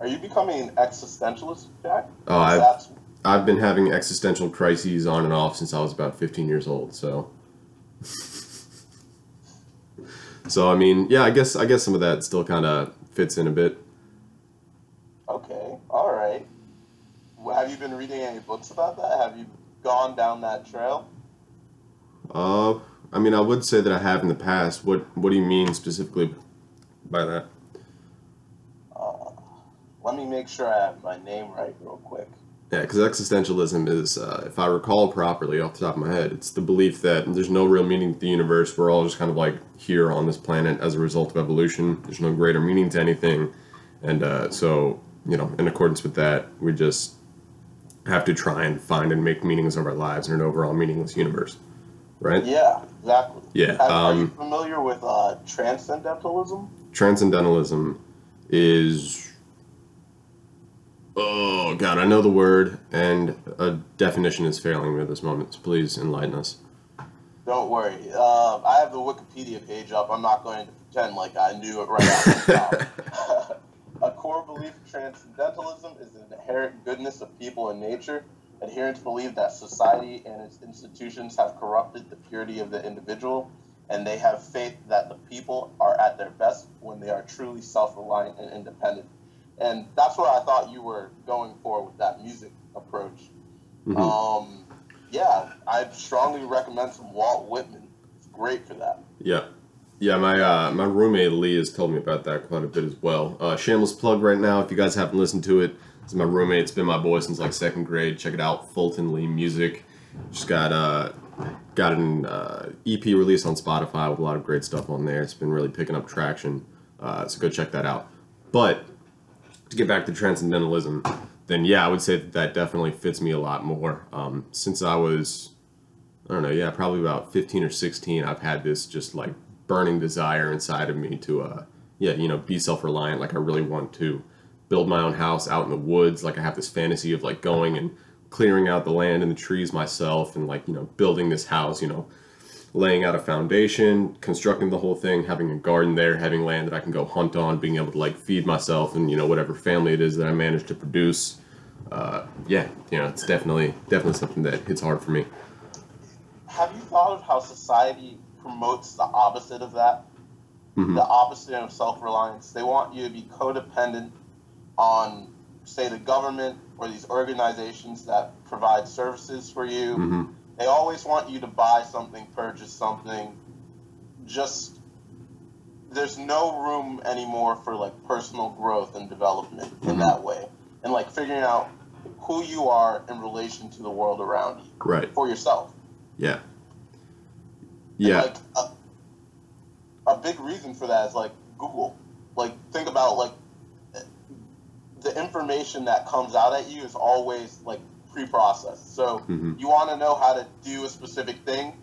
are you becoming an existentialist, Jack? Oh, I've I've been having existential crises on and off since I was about 15 years old. So, so I mean, yeah, I guess I guess some of that still kind of fits in a bit. Okay, all right. Well, Have you been reading any books about that? Have you gone down that trail? Uh, I mean, I would say that I have in the past. What What do you mean specifically by that? Uh, let me make sure I have my name right real quick. Yeah, because existentialism is, uh, if I recall properly off the top of my head, it's the belief that there's no real meaning to the universe. We're all just kind of like here on this planet as a result of evolution. There's no greater meaning to anything. And uh, so, you know, in accordance with that, we just have to try and find and make meanings of our lives in an overall meaningless universe. Right? Yeah, exactly. Yeah. Have, are you Um, familiar with uh, transcendentalism? transcendentalism is. Oh, God, I know the word, and a definition is failing me at this moment. So please enlighten us. Don't worry. Uh, I have the Wikipedia page up. I'm not going to pretend like I knew it right off the top. A core belief of transcendentalism is the inherent goodness of people and nature. Adherents believe that society and its institutions have corrupted the purity of the individual, and they have faith that the people are at their best when they are truly self reliant and independent. And that's what I thought you were going for with that music approach. Mhm. Um, yeah, I'd strongly recommend some Walt Whitman. It's great for that. Yeah, Yeah, my uh, my roommate Lee has told me about that quite a bit as well. Uh, shameless plug right now, if you guys haven't listened to it, it's my roommate. It's been my boy since like second grade. Check it out, Fulton Lee Music. Just got uh got an uh, EP release on Spotify with a lot of great stuff on there. It's been really picking up traction. Uh, so go check that out. But to get back to transcendentalism, then yeah, I would say that that definitely fits me a lot more. Um, since I was, I don't know, yeah, probably about 15 or 16, I've had this just like burning desire inside of me to, uh, yeah, you know, be self reliant. Like I really want to build my own house out in the woods. Like I have this fantasy of like going and clearing out the land and the trees myself and like, you know, building this house, you know, laying out a foundation, constructing the whole thing, having a garden there, having land that I can go hunt on, being able to like feed myself and you know whatever family it is that I manage to produce. Uh, yeah, you know, it's definitely definitely something that hits hard for me. Have you thought of how society promotes the opposite of that? Mhm. The opposite of self-reliance. They want you to be codependent on, say, the government or these organizations that provide services for you. hmm They always want you to buy something, purchase something. Just there's no room anymore for like personal growth and development in Mhm. that way, and like figuring out who you are in relation to the world around you Right. for yourself. Yeah. And, Yeah. like a, a big reason for that is like Google. Like think about like the information that comes out at you is always like pre-processed. So hmm you want to know how to do a specific thing,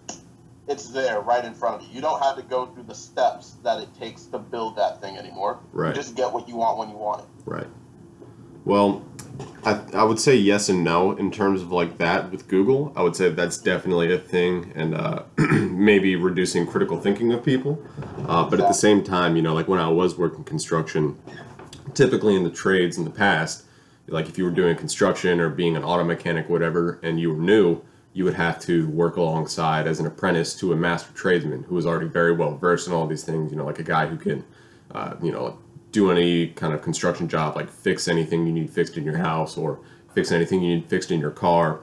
it's there right in front of you. You don't have to go through the steps that it takes to build that thing anymore. Right. You just get what you want when you want it. Right. Well, I, I would say yes and no in terms of like that with Google. I would say that's definitely a thing, and uh, maybe reducing critical thinking of people. Uh, but at the same time, you know, like when I was working construction, typically in the trades in the past, like if you were doing construction or being an auto mechanic, whatever, and you were new, you would have to work alongside as an apprentice to a master tradesman who was already very well versed in all these things. You know, like a guy who can, uh, you know, do any kind of construction job, like fix anything you need fixed in your house or fix anything you need fixed in your car.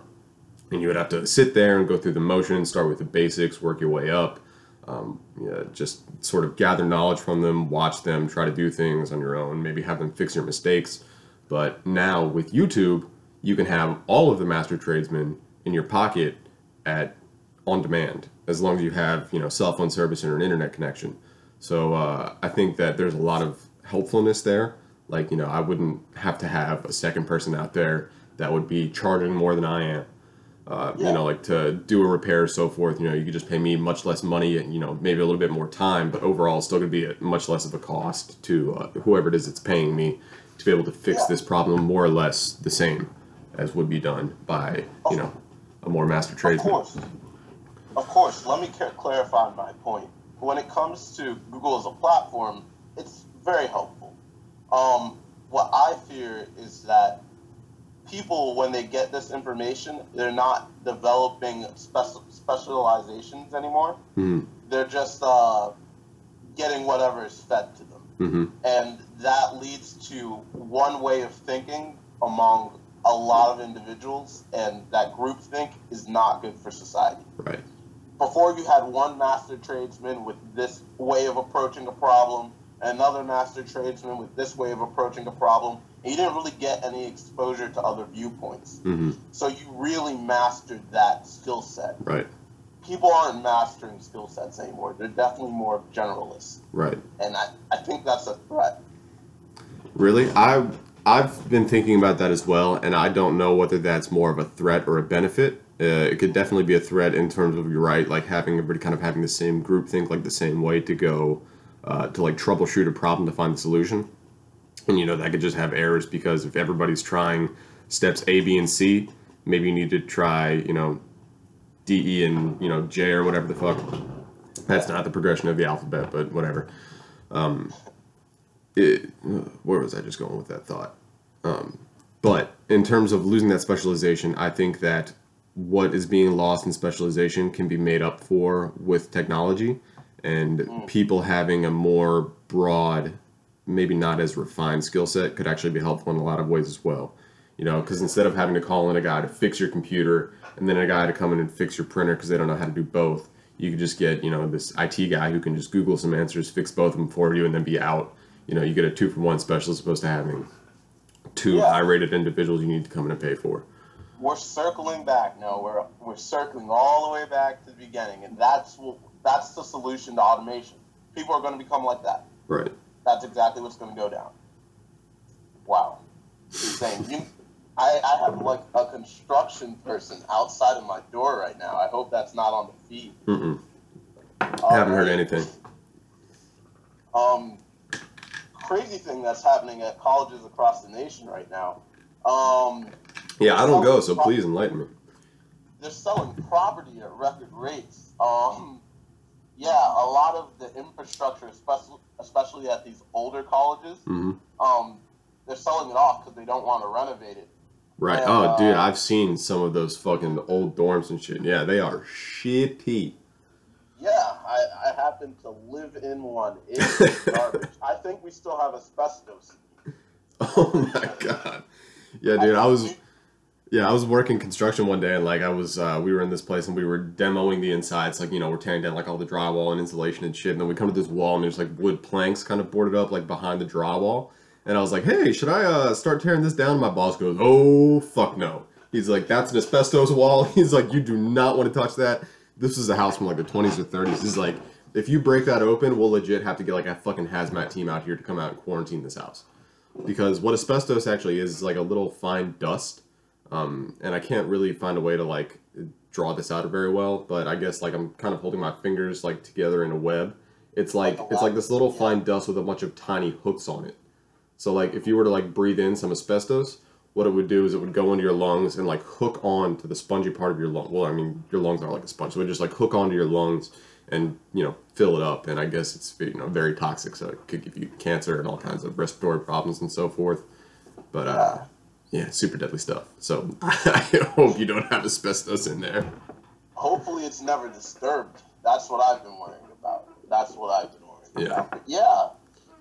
And you would have to sit there and go through the motions, start with the basics, work your way up. Um, you know, just sort of gather knowledge from them, watch them, try to do things on your own, maybe have them fix your mistakes. But now with YouTube, you can have all of the master tradesmen in your pocket at on demand, as long as you have you know cell phone service and an internet connection. So uh, I think that there's a lot of helpfulness there. Like you know, I wouldn't have to have a second person out there that would be charging more than I am. Uh, Yeah. You know, like to do a repair or so forth. You know, you could just pay me much less money and you know maybe a little bit more time, but overall, it's still going to be at much less of a cost to uh, whoever it is that's paying me to be able to fix Yeah. this problem more or less the same as would be done by you know a more master tradesman. Of course. Of course. Let me clarify my point. When it comes to Google as a platform, it's very helpful. Um, what I fear is that people, when they get this information, they're not developing special specializations anymore. hmm They're just uh, getting whatever is fed to them. hmm and that leads to one way of thinking among a lot of individuals and that groupthink is not good for society. Right. before you had one master tradesman with this way of approaching a problem another master tradesman with this way of approaching a problem and you didn't really get any exposure to other viewpoints. Hmm so you really mastered that skill set. Right. people aren't mastering skill sets anymore. They're definitely more generalists. Right. and I, I think that's a threat Really, I I've been thinking about that as well, and I don't know whether that's more of a threat or a benefit. Uh, it could definitely be a threat in terms of you're right, like having everybody kind of having the same group think like the same way to go uh, to like troubleshoot a problem to find the solution, and you know that could just have errors because if everybody's trying steps A, B, and C, maybe you need to try you know D, E, and you know J or whatever the fuck. That's not the progression of the alphabet, but whatever. Um, it, where was I just going with that thought? Um, but in terms of losing that specialization, I think that what is being lost in specialization can be made up for with technology and people having a more broad, maybe not as refined skill set could actually be helpful in a lot of ways as well. You know, because instead of having to call in a guy to fix your computer and then a guy to come in and fix your printer because they don't know how to do both, you could just get you know this IT guy who can just Google some answers, fix both of them for you, and then be out. You know, you get a two for one special as opposed to having two Yeah. high rated individuals you need to come in and pay for. we're circling back. No, we're we're circling all the way back to the beginning, and that's what that's the solution to automation. People are going to become like that. Right. That's exactly what's going to go down. Wow, insane. You, I I have like a construction person outside of my door right now. I hope that's not on the feed. Mm-mm. Haven't heard anything. Um, crazy thing that's happening at colleges across the nation right now. Um, Yeah, I don't go, so please enlighten me. they're selling property at record rates. Um, yeah, a lot of the infrastructure, especially especially at these older colleges, hmm um, they're selling it off because they don't want to renovate it. Right. And, oh, dude, uh, I've seen some of those fucking old dorms and shit. Yeah, they are shitty. Yeah, I, I happen to live in one. It's garbage. I think we still have asbestos. Oh my god. Yeah, dude, I was yeah, I was working construction one day and like I was uh, we were in this place and we were demoing the insides, like, you know, we're tearing down like all the drywall and insulation and shit, and then we come to this wall and there's like wood planks kind of boarded up like behind the drywall. And I was like, hey, should I uh, start tearing this down? And My boss goes, oh, fuck no. He's like, that's an asbestos wall. He's like, you do not want to touch that. This is a house from like the 20s or 30s. This is like, if you break that open, we'll legit have to get like a fucking hazmat team out here to come out and quarantine this house. Because what asbestos actually is is like a little fine dust. Um, and I can't really find a way to like draw this out very well, but I guess like I'm kind of holding my fingers like together in a web. It's like Like it's like this little fine dust with a bunch of tiny hooks on it. So like if you were to like breathe in some asbestos, what it would do is it would go into your lungs and like hook on to the spongy part of your lung. Well, I mean your lungs are like a sponge, so it would just like hook onto your lungs and you know fill it up. And I guess it's you know very toxic, so it could give you cancer and all kinds of respiratory problems and so forth. But uh, yeah, super deadly stuff. So I hope you don't have asbestos in there. Hopefully, it's never disturbed. That's what I've been worrying about. That's what I've been worrying Yeah. about. But yeah.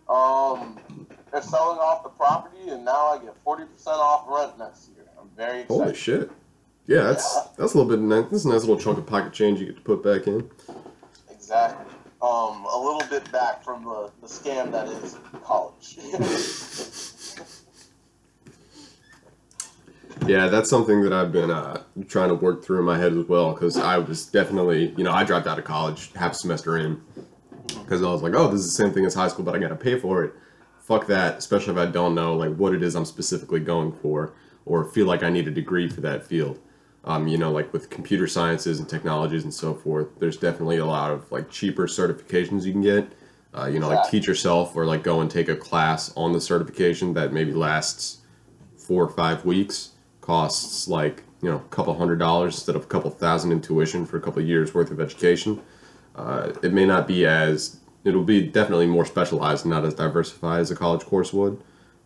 Um, they're selling off the property, and now I get forty percent off rent next year. I'm very excited. Holy shit! Yeah, that's Yeah. that's a little bit. Nice. That's a nice little chunk of pocket change you get to put back in. Exactly. Um, a little bit back from the, the scam that is college. Yeah, that's something that I've been uh, trying to work through in my head as well because I was definitely, you know, I dropped out of college half a semester in because I was like, oh, this is the same thing as high school, but I got to pay for it. Fuck that, especially if I don't know like what it is I'm specifically going for or feel like I need a degree for that field. Um, you know, like with computer sciences and technologies and so forth, there's definitely a lot of like cheaper certifications you can get. Uh, you know, like teach yourself or like go and take a class on the certification that maybe lasts four or five weeks costs like you know a couple hundred dollars instead of a couple thousand in tuition for a couple years worth of education uh, it may not be as it'll be definitely more specialized not as diversified as a college course would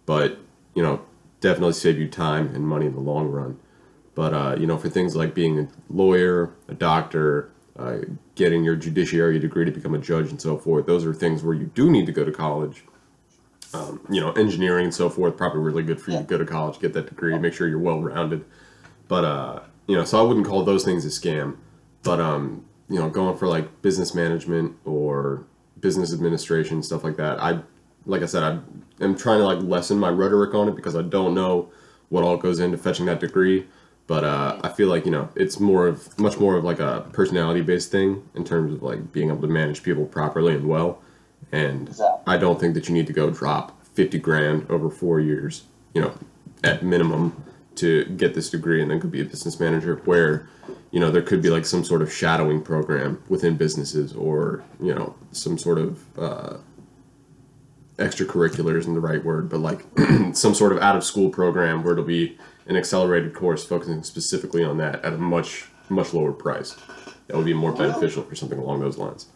but you know definitely save you time and money in the long run but uh, you know for things like being a lawyer a doctor uh, getting your judiciary degree to become a judge and so forth those are things where you do need to go to college um, you know, engineering and so forth, probably really good for you to go to college, get that degree, make sure you're well rounded. But uh, you know, so I wouldn't call those things a scam. But um, you know, going for like business management or business administration stuff like that, I like I said, I am trying to like lessen my rhetoric on it because I don't know what all goes into fetching that degree. But uh, I feel like you know it's more of much more of like a personality based thing in terms of like being able to manage people properly and well. And. I don't think that you need to go drop fifty grand over four years, you know, at minimum to get this degree and then could be a business manager where, you know, there could be like some sort of shadowing program within businesses or, you know, some sort of uh, extracurricular isn't the right word, but like some sort of out of school program where it'll be an accelerated course focusing specifically on that at a much, much lower price. That would be more beneficial for something along those lines.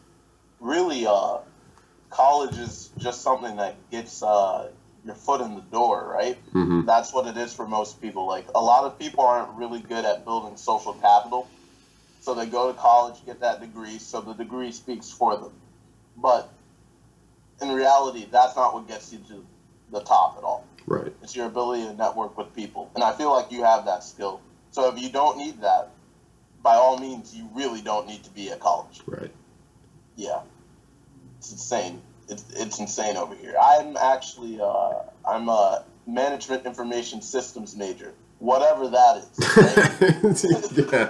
really, uh, college is just something that gets uh, your foot in the door, right? hmm That's what it is for most people. Like a lot of people aren't really good at building social capital, so they go to college, get that degree, so the degree speaks for them. But in reality, that's not what gets you to the top at all. Right. It's your ability to network with people, and I feel like you have that skill. So if you don't need that, by all means, you really don't need to be at college. Right. Yeah, it's insane. It's it's insane over here. I'm actually uh, I'm a management information systems major, whatever that is. right? yeah.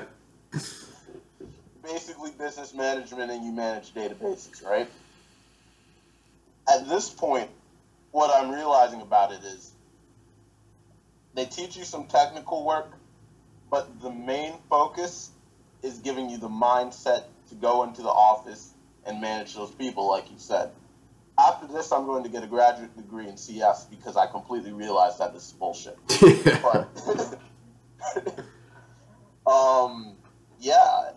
Basically, business management, and you manage databases, right? At this point, what I'm realizing about it is they teach you some technical work, but the main focus is giving you the mindset to go into the office and manage those people, like you said. After this, I'm going to get a graduate degree in CS because I completely realized that this is bullshit. yeah. But, um, yeah,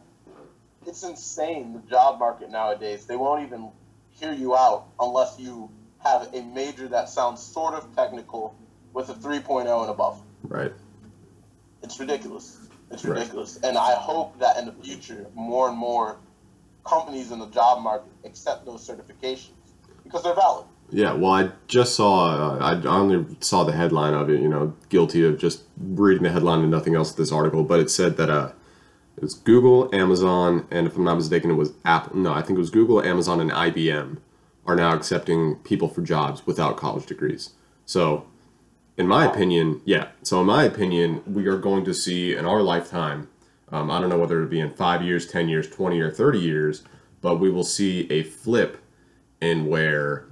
it's insane the job market nowadays. They won't even hear you out unless you have a major that sounds sort of technical with a 3.0 and above. Right. It's ridiculous. It's Right. ridiculous. And I hope that in the future, more and more companies in the job market accept those certifications because they're valid. Yeah, well, I just saw, uh, I only saw the headline of it, you know, guilty of just reading the headline and nothing else this article, but it said that uh, it was Google, Amazon, and if I'm not mistaken, it was Apple. No, I think it was Google, Amazon, and IBM are now accepting people for jobs without college degrees. So, in my opinion, yeah, so in my opinion, we are going to see in our lifetime, um, I don't know whether it be in five years, 10 years, 20, or 30 years, but we will see a flip in where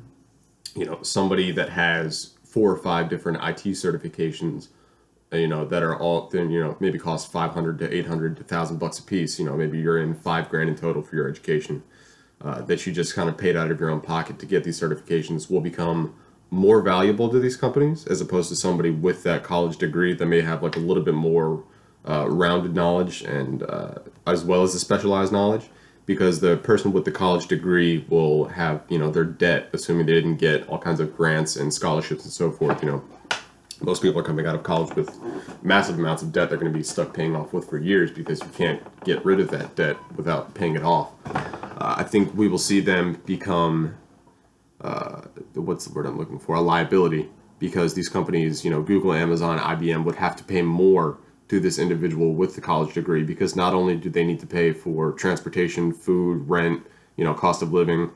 you know somebody that has four or five different IT certifications uh, you know that are all then you know maybe cost 500 to 800 to 1000 bucks a piece you know maybe you're in 5 grand in total for your education uh, that you just kind of paid out of your own pocket to get these certifications will become more valuable to these companies as opposed to somebody with that college degree that may have like a little bit more uh, rounded knowledge and uh, as well as the specialized knowledge because the person with the college degree will have you know their debt assuming they didn't get all kinds of grants and scholarships and so forth you know. Most people are coming out of college with massive amounts of debt they're going to be stuck paying off with for years because you can't get rid of that debt without paying it off. Uh, i think we will see them become uh, what's the word i'm looking for? A liability because these companies you know google amazon ibm would have to pay more to this individual with the college degree because not only do they need to pay for transportation food rent you know cost of living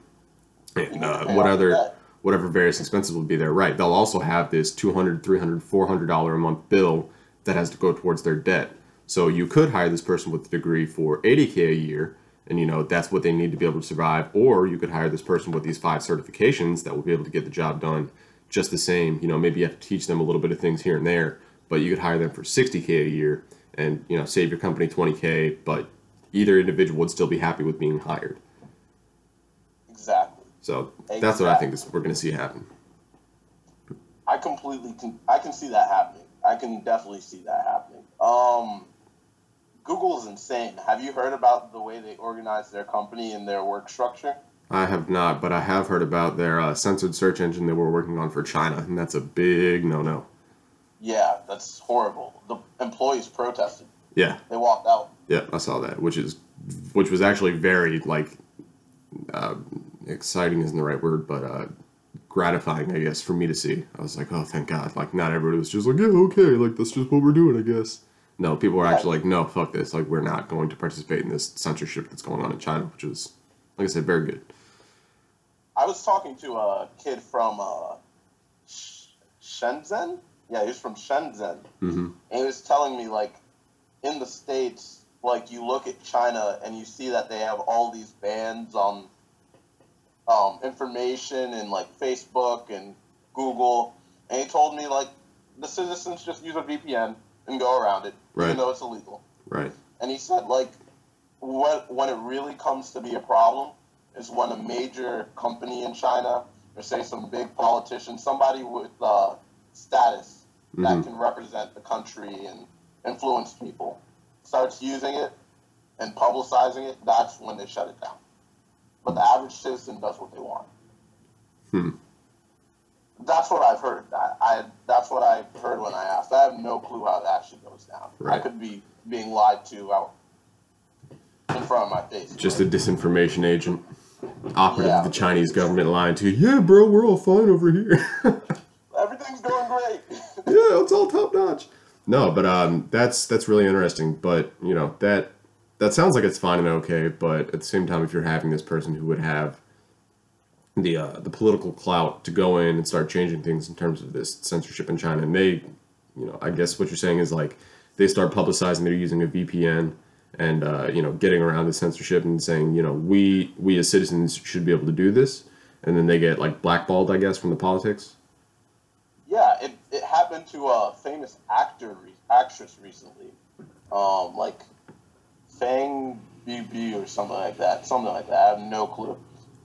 and uh, what other whatever various expenses will be there. Right. They'll also have this 200 300 400 dollar a month bill that has to go towards their debt. So you could hire this person with a degree for 80k a year and you know that's what they need to be able to survive. Or you could hire this person with these five certifications that will be able to get the job done just the same. You know maybe you have to teach them a little bit of things here and there but you could hire them for 60k a year and you know save your company 20k but either individual would still be happy with being hired Exactly. so that's what i think is we're going to see happen I completely can. I can see that happening. I can definitely see that happening. Um, Google is insane. Have you heard about the way they organize their company and their work structure? I have not, but I have heard about their uh, censored search engine they were working on for China, and that's a big no-no. Yeah, that's horrible. The employees protested. Yeah, They walked out. yeah, I saw that, which is, which was actually very like, uh, exciting isn't the right word, but uh, gratifying, I guess, for me to see. I was like, oh, thank God! Like, not everybody was just like, yeah, okay, like that's just what we're doing, I guess. No, people were actually like, no, fuck this. Like, we're not going to participate in this censorship that's going on in China, which is, like I said, very good. I was talking to a kid from uh, Sh- Shenzhen. Yeah, he was from Shenzhen, hmm and he was telling me like, in the states, like you look at China and you see that they have all these bans on um, information and like Facebook and Google, and he told me like the citizens just use a VPN and go around it, Right. even though it's illegal. Right. And he said like, what when it really comes to be a problem is when a major company in China, or say some big politician, somebody with uh, status hmm that can represent the country and influence people, starts using it and publicizing it, that's when they shut it down. But the average citizen does what they want. Hmm. That's what I've heard. I, I that's what I heard when I asked. I have no clue how it actually goes down. I could be being lied to out in front of my face. Just a disinformation agent. Operative Yeah. of the Chinese government lying to you. Yeah, bro, we're all fine over here. Everything's going great. yeah, it's all top notch. No, but um, that's that's really interesting. But you know that that sounds like it's fine and okay, but at the same time, if you're having this person who would have the uh, the political clout to go in and start changing things in terms of this censorship in China, and they, you know, I guess what you're saying is like they start publicizing they're using a VPN and uh, you know getting around the censorship and saying you know we we as citizens should be able to do this, and then they get like blackballed, I guess, from the politics. Yeah, it, it happened to a famous actor re- actress recently, um, like Fang BB or something like that, something like that. I have no clue.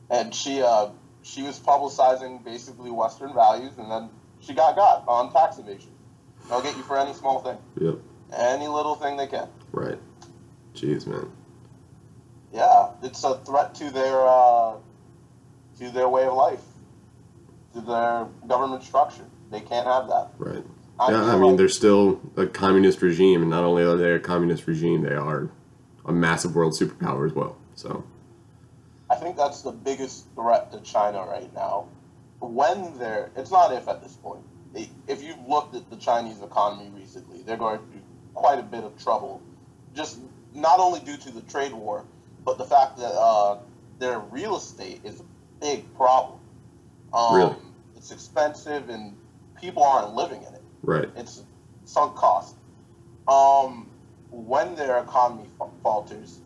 And she uh, she was publicizing basically Western values, and then she got got on tax evasion. They'll get you for any small thing, Yep. any little thing they can. Right. Jeez, man. Yeah, it's a threat to their uh, to their way of life, to their government structure. They can't have that. Right. I yeah, I mean, like- they're still a communist regime, and not only are they a communist regime, they are a massive world superpower as well. So, I think that's the biggest threat to China right now. When they're, it's not if at this point. If you've looked at the Chinese economy recently, they're going through quite a bit of trouble, just not only due to the trade war, but the fact that uh, their real estate is a big problem. Um, Really? It's expensive and people aren't living in it. right. It's sunk cost. Um, when their economy fa- falters,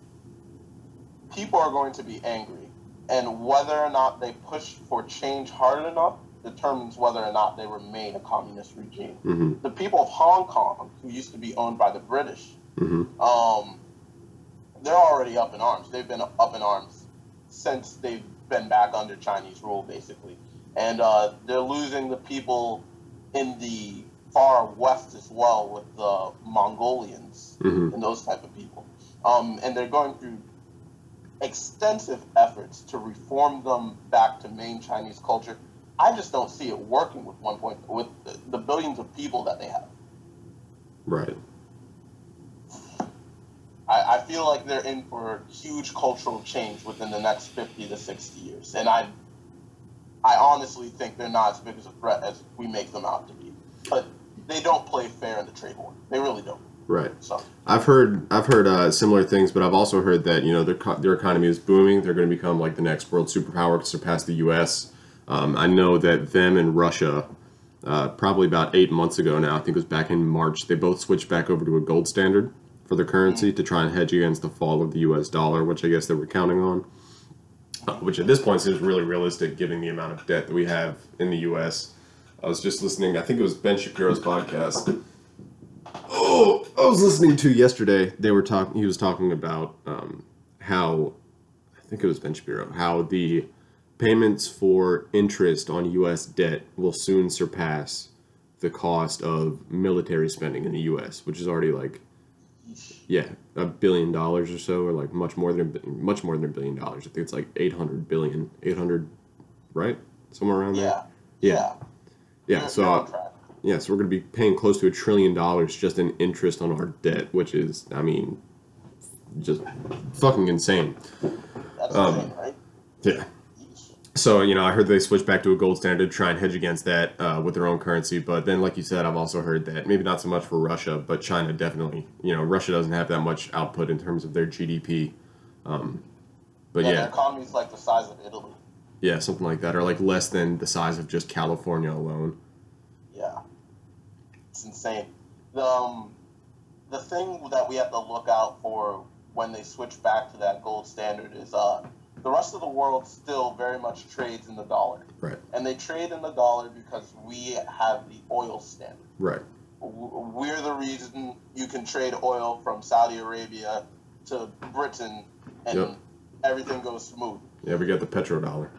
people are going to be angry, and whether or not they push for change hard enough determines whether or not they remain a communist regime. hmm The people of Hong Kong, who used to be owned by the British, hmm um, they're already up in arms. They've been up in arms since they've been back under Chinese rule, basically. And uh, they're losing the people in the far west as well with the Mongolians hmm and those type of people. Um, and they're going through extensive efforts to reform them back to main Chinese culture. I just don't see it working with one point with the, the billions of people that they have. Right. I, I feel like they're in for huge cultural change within the next 50 to 60 years. And I I honestly think they're not as big as a threat as we make them out to be. But they don't play fair in the trade war. They really don't. Right. So, I've heard I've heard uh, similar things, but I've also heard that you know their their economy is booming. They're going to become like the next world superpower to surpass the U.S. Um, I know that them and Russia, uh, probably about eight months ago now, I think it was back in March, they both switched back over to a gold standard for their currency to try and hedge against the fall of the U.S. dollar, which I guess they were counting on. Which at this point seems really realistic, given the amount of debt that we have in the U.S. I was just listening. I think it was Ben Shapiro's podcast. Oh, I was listening to yesterday. They were talking. He was talking about um, how I think it was Ben Shapiro. How the payments for interest on U.S. debt will soon surpass the cost of military spending in the U.S., which is already like yeah a billion dollars or so, or like much more than much more than a billion dollars. I think it's like eight hundred billion, eight hundred, right, somewhere around there. yeah. Yeah. Yeah. Yeah. So. uh, yeah, so we're going to be paying close to a trillion dollars just in interest on our debt, which is, I mean, just fucking insane. That's um, insane, right? Yeah. So, you know, I heard they switched back to a gold standard to try and hedge against that uh, with their own currency. But then, like you said, I've also heard that maybe not so much for Russia, but China definitely. You know, Russia doesn't have that much output in terms of their GDP. Um, but Yeah, yeah, economy's like the size of Italy. yeah, something like that, or like less than the size of just California alone. Yeah, it's insane. The um, the thing that we have to look out for when they switch back to that gold standard is uh, the rest of the world still very much trades in the dollar, Right, and they trade in the dollar because we have the oil standard. right, We're the reason you can trade oil from Saudi Arabia to Britain, and Yep. everything goes smooth. yeah, we got the petrodollar.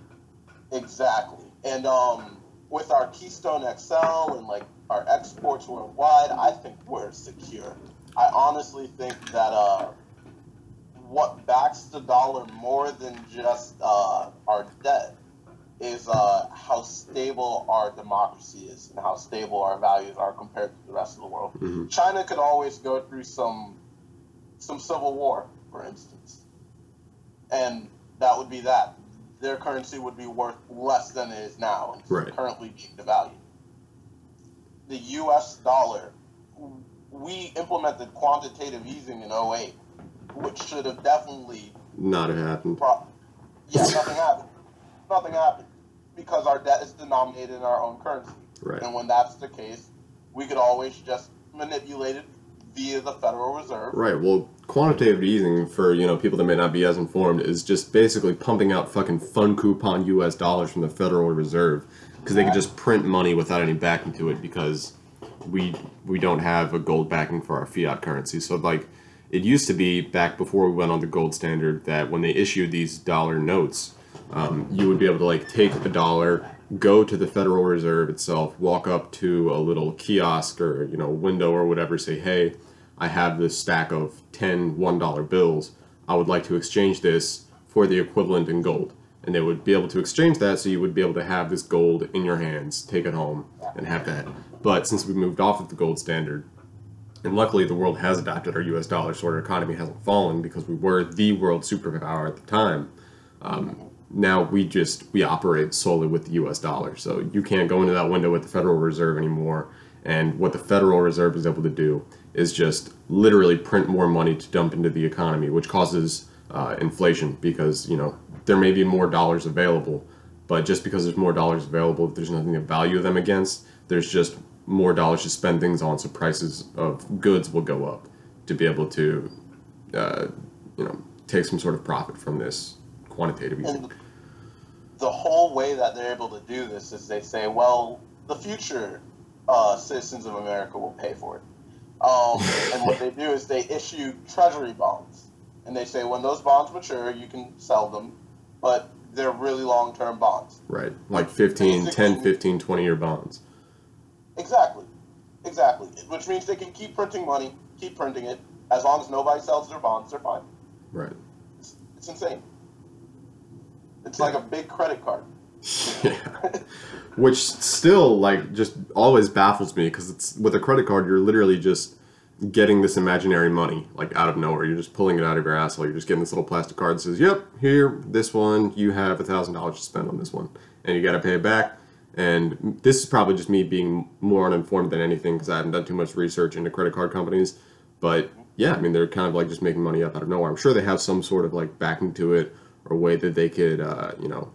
Exactly. And um, with our Keystone XL and like our exports worldwide, I think we're secure. I honestly think that uh, what backs the dollar more than just uh, our debt is uh, how stable our democracy is and how stable our values are compared to the rest of the world. hmm China could always go through some some civil war, for instance, and that would be that. Their currency would be worth less than it is now, and Right. currently being devalued. The U.S. dollar, we implemented quantitative easing in 08. Which should have definitely Not have happened. pro- yeah, nothing happened. Nothing happened because our debt is denominated in our own currency. Right. And when that's the case, we could always just manipulate it via the Federal Reserve. Right. Well, quantitative easing for you know people that may not be as informed is just basically pumping out fucking fun coupon U.S. dollars from the Federal Reserve because they can just print money without any backing to it because we we don't have a gold backing for our fiat currency. So like it used to be back before we went on the gold standard that when they issued these dollar notes, um, you would be able to like take a dollar, go to the Federal Reserve itself, walk up to a little kiosk or you know window or whatever, say, hey, I have this stack of 10 one dollar bills. I would like to exchange this for the equivalent in gold. And they would be able to exchange that, so you would be able to have this gold in your hands, take it home, and have that. But since we moved off of the gold standard, and luckily the world has adopted our U.S. dollar, so our economy hasn't fallen because we were the world superpower at the time. Um, now we just we operate solely with the U.S. dollar, so you can't go into that window with the Federal Reserve anymore. And what the Federal Reserve is able to do is just literally print more money to dump into the economy, which causes uh, inflation because you know there may be more dollars available, but just because there's more dollars available, there's nothing to value them against. There's just more dollars to spend things on, so prices of goods will go up to be able to, uh, you know, take some sort of profit from this quantitative easing. And the whole way that they're able to do this is they say, well, the future uh, citizens of America will pay for it. Um, and what they do is they issue treasury bonds. And they say, when those bonds mature, you can sell them, but they're really long term bonds. Right, like 15, 10, 15, 20 year bonds. Exactly. Exactly. Which means they can keep printing money, keep printing it. As long as nobody sells their bonds, they're fine. Right. It's, it's insane. It's like a big credit card. yeah. Which still like just always baffles me because it's with a credit card you're literally just getting this imaginary money like out of nowhere. You're just pulling it out of your asshole. You're just getting this little plastic card that says, "Yep, here, this one, you have a thousand dollars to spend on this one, and you got to pay it back." And this is probably just me being more uninformed than anything because I haven't done too much research into credit card companies. But yeah, I mean they're kind of like just making money up out of nowhere. I'm sure they have some sort of like backing to it or way that they could, uh, you know,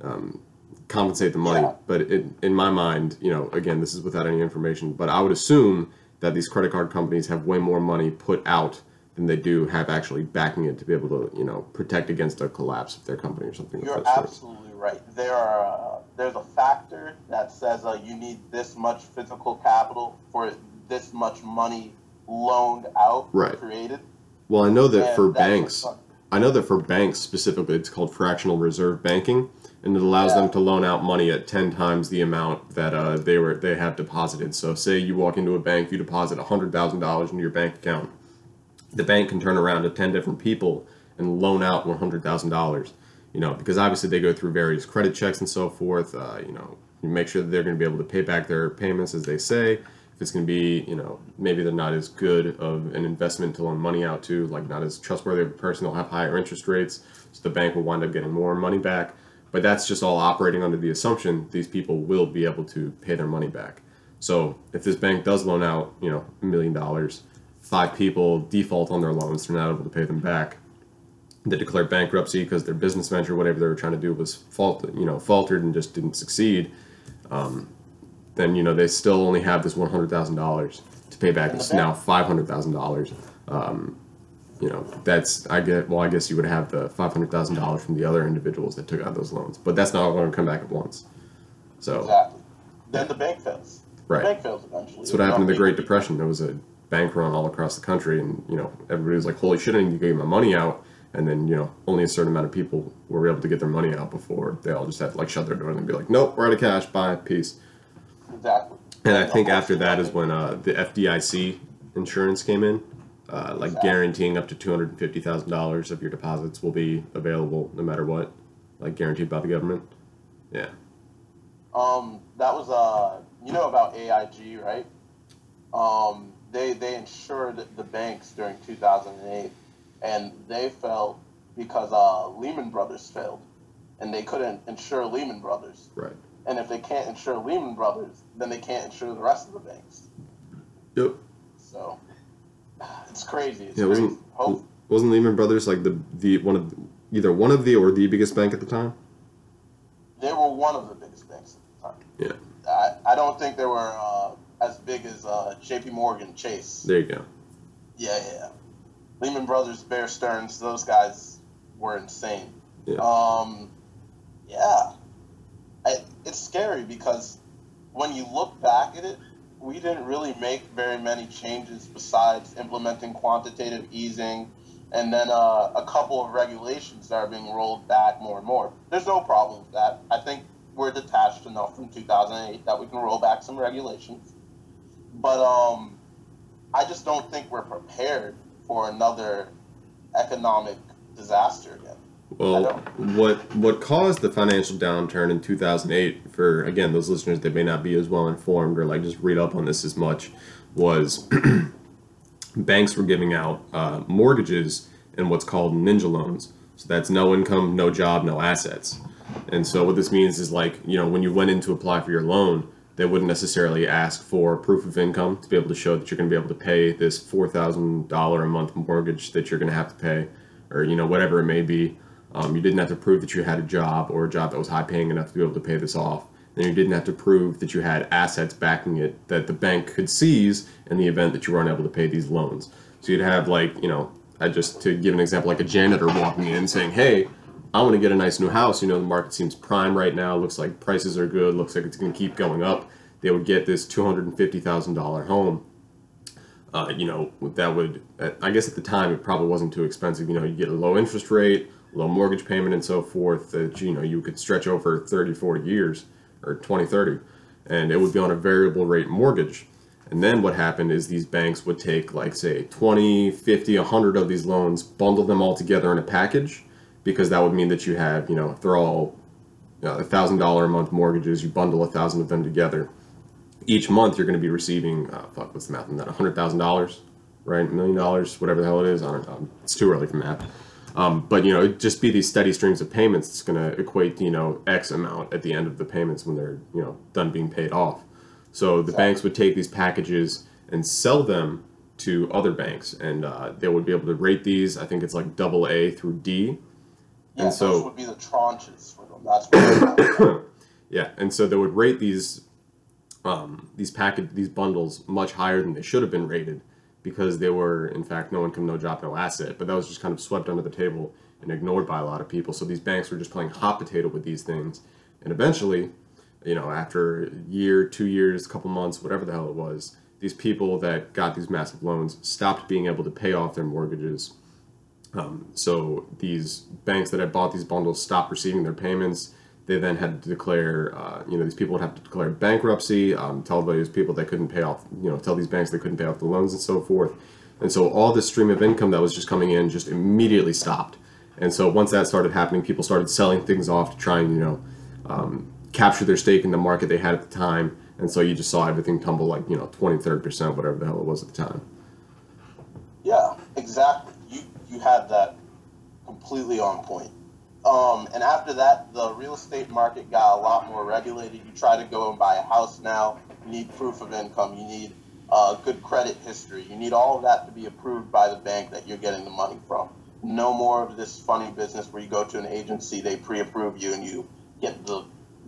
um, compensate the money. Yeah. But it, in my mind, you know, again, this is without any information, but I would assume that these credit card companies have way more money put out than they do have actually backing it to be able to, you know, protect against a collapse of their company or something. You're that sort. absolutely right. There are uh, there's a factor that says uh, you need this much physical capital for this much money loaned out Right. created. Well, I know that and for banks. I know that for banks specifically, it's called fractional reserve banking, and it allows Yeah. them to loan out money at ten times the amount that uh, they were they have deposited. So, say you walk into a bank, you deposit hundred thousand dollars into your bank account, the bank can turn around to ten different people and loan out one hundred thousand dollars. You know, because obviously they go through various credit checks and so forth. Uh, you know, you make sure that they're going to be able to pay back their payments as they say. If it's going to be, you know, maybe they're not as good of an investment to loan money out to, like not as trustworthy of a person, they'll have higher interest rates, so the bank will wind up getting more money back. But that's just all operating under the assumption these people will be able to pay their money back. So if this bank does loan out, you know, a million dollars, five people default on their loans, they're not able to pay them back. They declare bankruptcy because their business venture, whatever they were trying to do, was fault, you know, faltered and just didn't succeed. Um, then you know they still only have this one hundred thousand dollars to pay back. And the This bank- now five hundred thousand dollars. Um, you know that's I get. Well, I guess you would have the five hundred thousand dollars from the other individuals that took out those loans, but that's not all going to come back at once. So Exactly. Then the bank fails. right. The bank fails eventually. That's what happened in the Great Depression. There was a bank run all across the country, and you know everybody was like, "Holy shit! I need to get my money out." And then you know only a certain amount of people were able to get their money out before they all just had to like shut their door and be like, "Nope, we're out of cash. Bye, peace." Exactly. And I think after that is when uh, the FDIC insurance came in, uh, like Exactly. guaranteeing up to two hundred and fifty thousand dollars of your deposits will be available no matter what, like guaranteed by the government. Yeah. Um, that was uh, you know about AIG, right? Um, the banks during 2008, and they fell because uh, Lehman Brothers failed, and they couldn't insure Lehman Brothers. Right. And if they can't insure Lehman Brothers, then they can't insure the rest of the banks. Yep. So it's crazy. It's Yeah, crazy. wasn't- Hope, Wasn't Lehman Brothers like the the one of the, either one of the or the biggest bank at the time? They were one of the biggest banks at the time. Yeah. I, I don't think they were uh, as big as uh, J.P. Morgan Chase. There you go. Yeah, yeah. Lehman Brothers, Bear Stearns, those guys were insane. Yeah. Um, yeah. I, it's scary because when you look back at it, we didn't really make very many changes besides implementing quantitative easing and then uh, a couple of regulations that are being rolled back more and more. There's no problem with that. I think we're detached enough from 2008 that we can roll back some regulations. But um, I just don't think we're prepared for another economic disaster again. Well, what what caused the financial downturn in 2008 for again those listeners that may not be as well informed or like just read up on this as much was banks were giving out uh, mortgages and what's called ninja loans. So that's no income, no job, no assets. And so what this means is like you know when you went in to apply for your loan, they wouldn't necessarily ask for proof of income to be able to show that you're going to be able to pay this four thousand dollar a month mortgage that you're going to have to pay, or you know whatever it may be. Um, you didn't have to prove that you had a job or a job that was high paying enough to be able to pay this off. Then you didn't have to prove that you had assets backing it that the bank could seize in the event that you weren't able to pay these loans. So you'd have like, you know, I just to give an example, like a janitor walking in saying, "Hey, I want to get a nice new house. You know, the market seems prime right now. Looks like prices are good. Looks like it's going to keep going up." They would get this two hundred and fifty thousand dollar home. Uh, you know, that would, I guess at the time it probably wasn't too expensive. You know, you get a low interest rate low mortgage payment and so forth that you know you could stretch over 30 40 years or 20 30 and it would be on a variable rate mortgage and then what happened is these banks would take like say 20 50 100 of these loans bundle them all together in a package because that would mean that you have you know if they're all a thousand dollar a month mortgages you bundle a thousand of them together each month you're going to be receiving uh, fuck what's the math on that A hundred thousand dollars right a million dollars whatever the hell it is i don't know it's too early for math um, but you know, just be these steady streams of payments. It's going to equate you know X amount at the end of the payments when they're you know done being paid off. So the banks would take these packages and sell them to other banks, and uh, they would be able to rate these. I think it's like double A through D. Yeah, and so would be the tranches for them. That's what. yeah, and so they would rate these um, these package these bundles much higher than they should have been rated because they were in fact no income, no job, no asset. But that was just kind of swept under the table and ignored by a lot of people. So these banks were just playing hot potato with these things, and eventually, you know, after a year, two years, a couple months, whatever the hell it was, these people that got these massive loans stopped being able to pay off their mortgages. Um, so these banks that had bought these bundles stopped receiving their payments they then had to declare, uh, you know, these people would have to declare bankruptcy, um, tell these people they couldn't pay off, you know, tell these banks they couldn't pay off the loans and so forth. And so all this stream of income that was just coming in just immediately stopped. And so once that started happening, people started selling things off to try and, you know, um, capture their stake in the market they had at the time. And so you just saw everything tumble like, you know, 20, 30%, whatever the hell it was at the time. Yeah, exactly. You, had that completely on point. Um, and after that, the real estate market got a lot more regulated. You try to go and buy a house now, you need proof of income, you need uh, good credit history, you need all of that to be approved by the bank that you're getting the money from. No more of this funny business where you go to an agency, they pre approve you, and you get the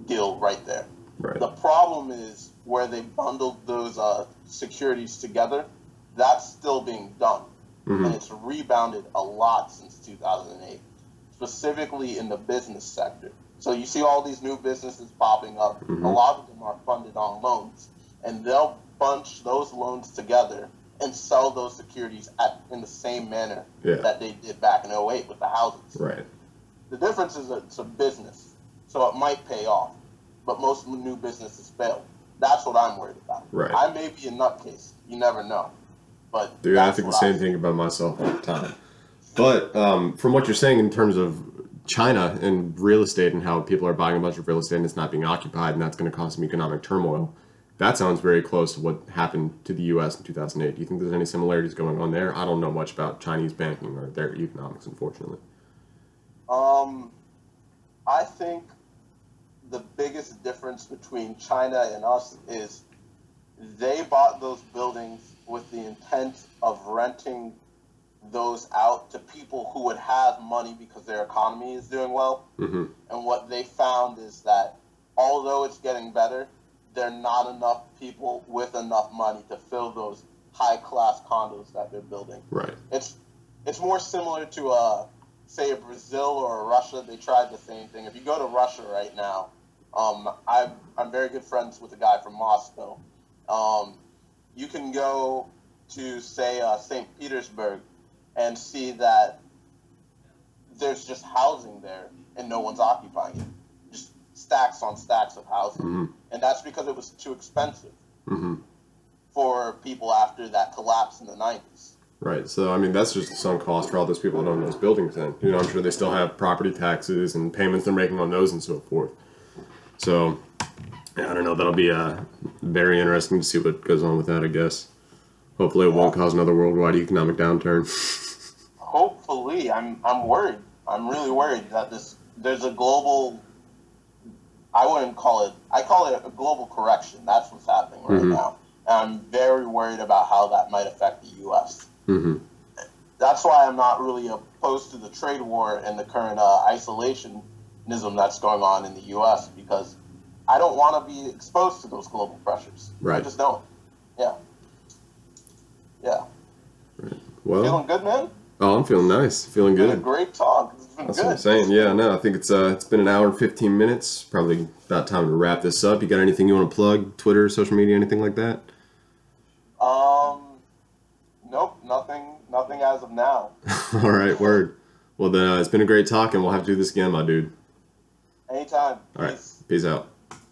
deal right there. Right. The problem is where they bundled those uh, securities together, that's still being done. Mm-hmm. And it's rebounded a lot since 2008 specifically in the business sector. So you see all these new businesses popping up. Mm-hmm. A lot of them are funded on loans, and they'll bunch those loans together and sell those securities at, in the same manner yeah. that they did back in 08 with the houses. Right. The difference is it's a business, so it might pay off, but most new businesses fail. That's what I'm worried about. Right. I may be a nutcase. You never know. But dude, I think the same I thing about myself all the time. But um, from what you're saying in terms of China and real estate and how people are buying a bunch of real estate and it's not being occupied and that's going to cause some economic turmoil, that sounds very close to what happened to the U.S. in 2008. Do you think there's any similarities going on there? I don't know much about Chinese banking or their economics, unfortunately. Um, I think the biggest difference between China and us is they bought those buildings with the intent of renting those out to people who would have money because their economy is doing well. hmm And what they found is that although it's getting better, there are not enough people with enough money to fill those high class condos that they're building. Right. It's it's more similar to uh, say a Brazil or a Russia. They tried the same thing. If you go to Russia right now, um, I I'm very good friends with a guy from Moscow. Um, you can go to say uh, St. Petersburg and see that there's just housing there and no one's occupying it. Just stacks on stacks of housing, hmm and that's because it was too expensive hmm for people after that collapse in the 90s. Right. So I mean, that's just sunk cost for all those people that own those buildings. Then you know, I'm sure they still have property taxes and payments they're making on those and so forth. So I don't know. That'll be uh, very interesting to see what goes on with that. I guess. Hopefully, it won't cause another worldwide economic downturn. hopefully i'm i'm worried i'm really worried that this there's a global i wouldn't call it i call it a global correction that's what's happening right Mhm. now and i'm very worried about how that might affect the us hmm that's why i'm not really opposed to the trade war and the current uh, isolationism that's going on in the us because i don't want to be exposed to those global pressures Right. i Right. just don't yeah yeah Well, feeling good man oh, I'm feeling nice. Feeling Been a good. great talk it's been That's good what I'm saying. Yeah, no, I think it's uh, it's been an hour and 15 minutes. Probably about time to wrap this up. You got anything you want to plug? Twitter, social media, anything like that? Um, nope, nothing, nothing as of now. All right, word. Well, then uh, it's been a great talk, and we'll have to do this again, my dude. Anytime. All right. Peace. Peace out.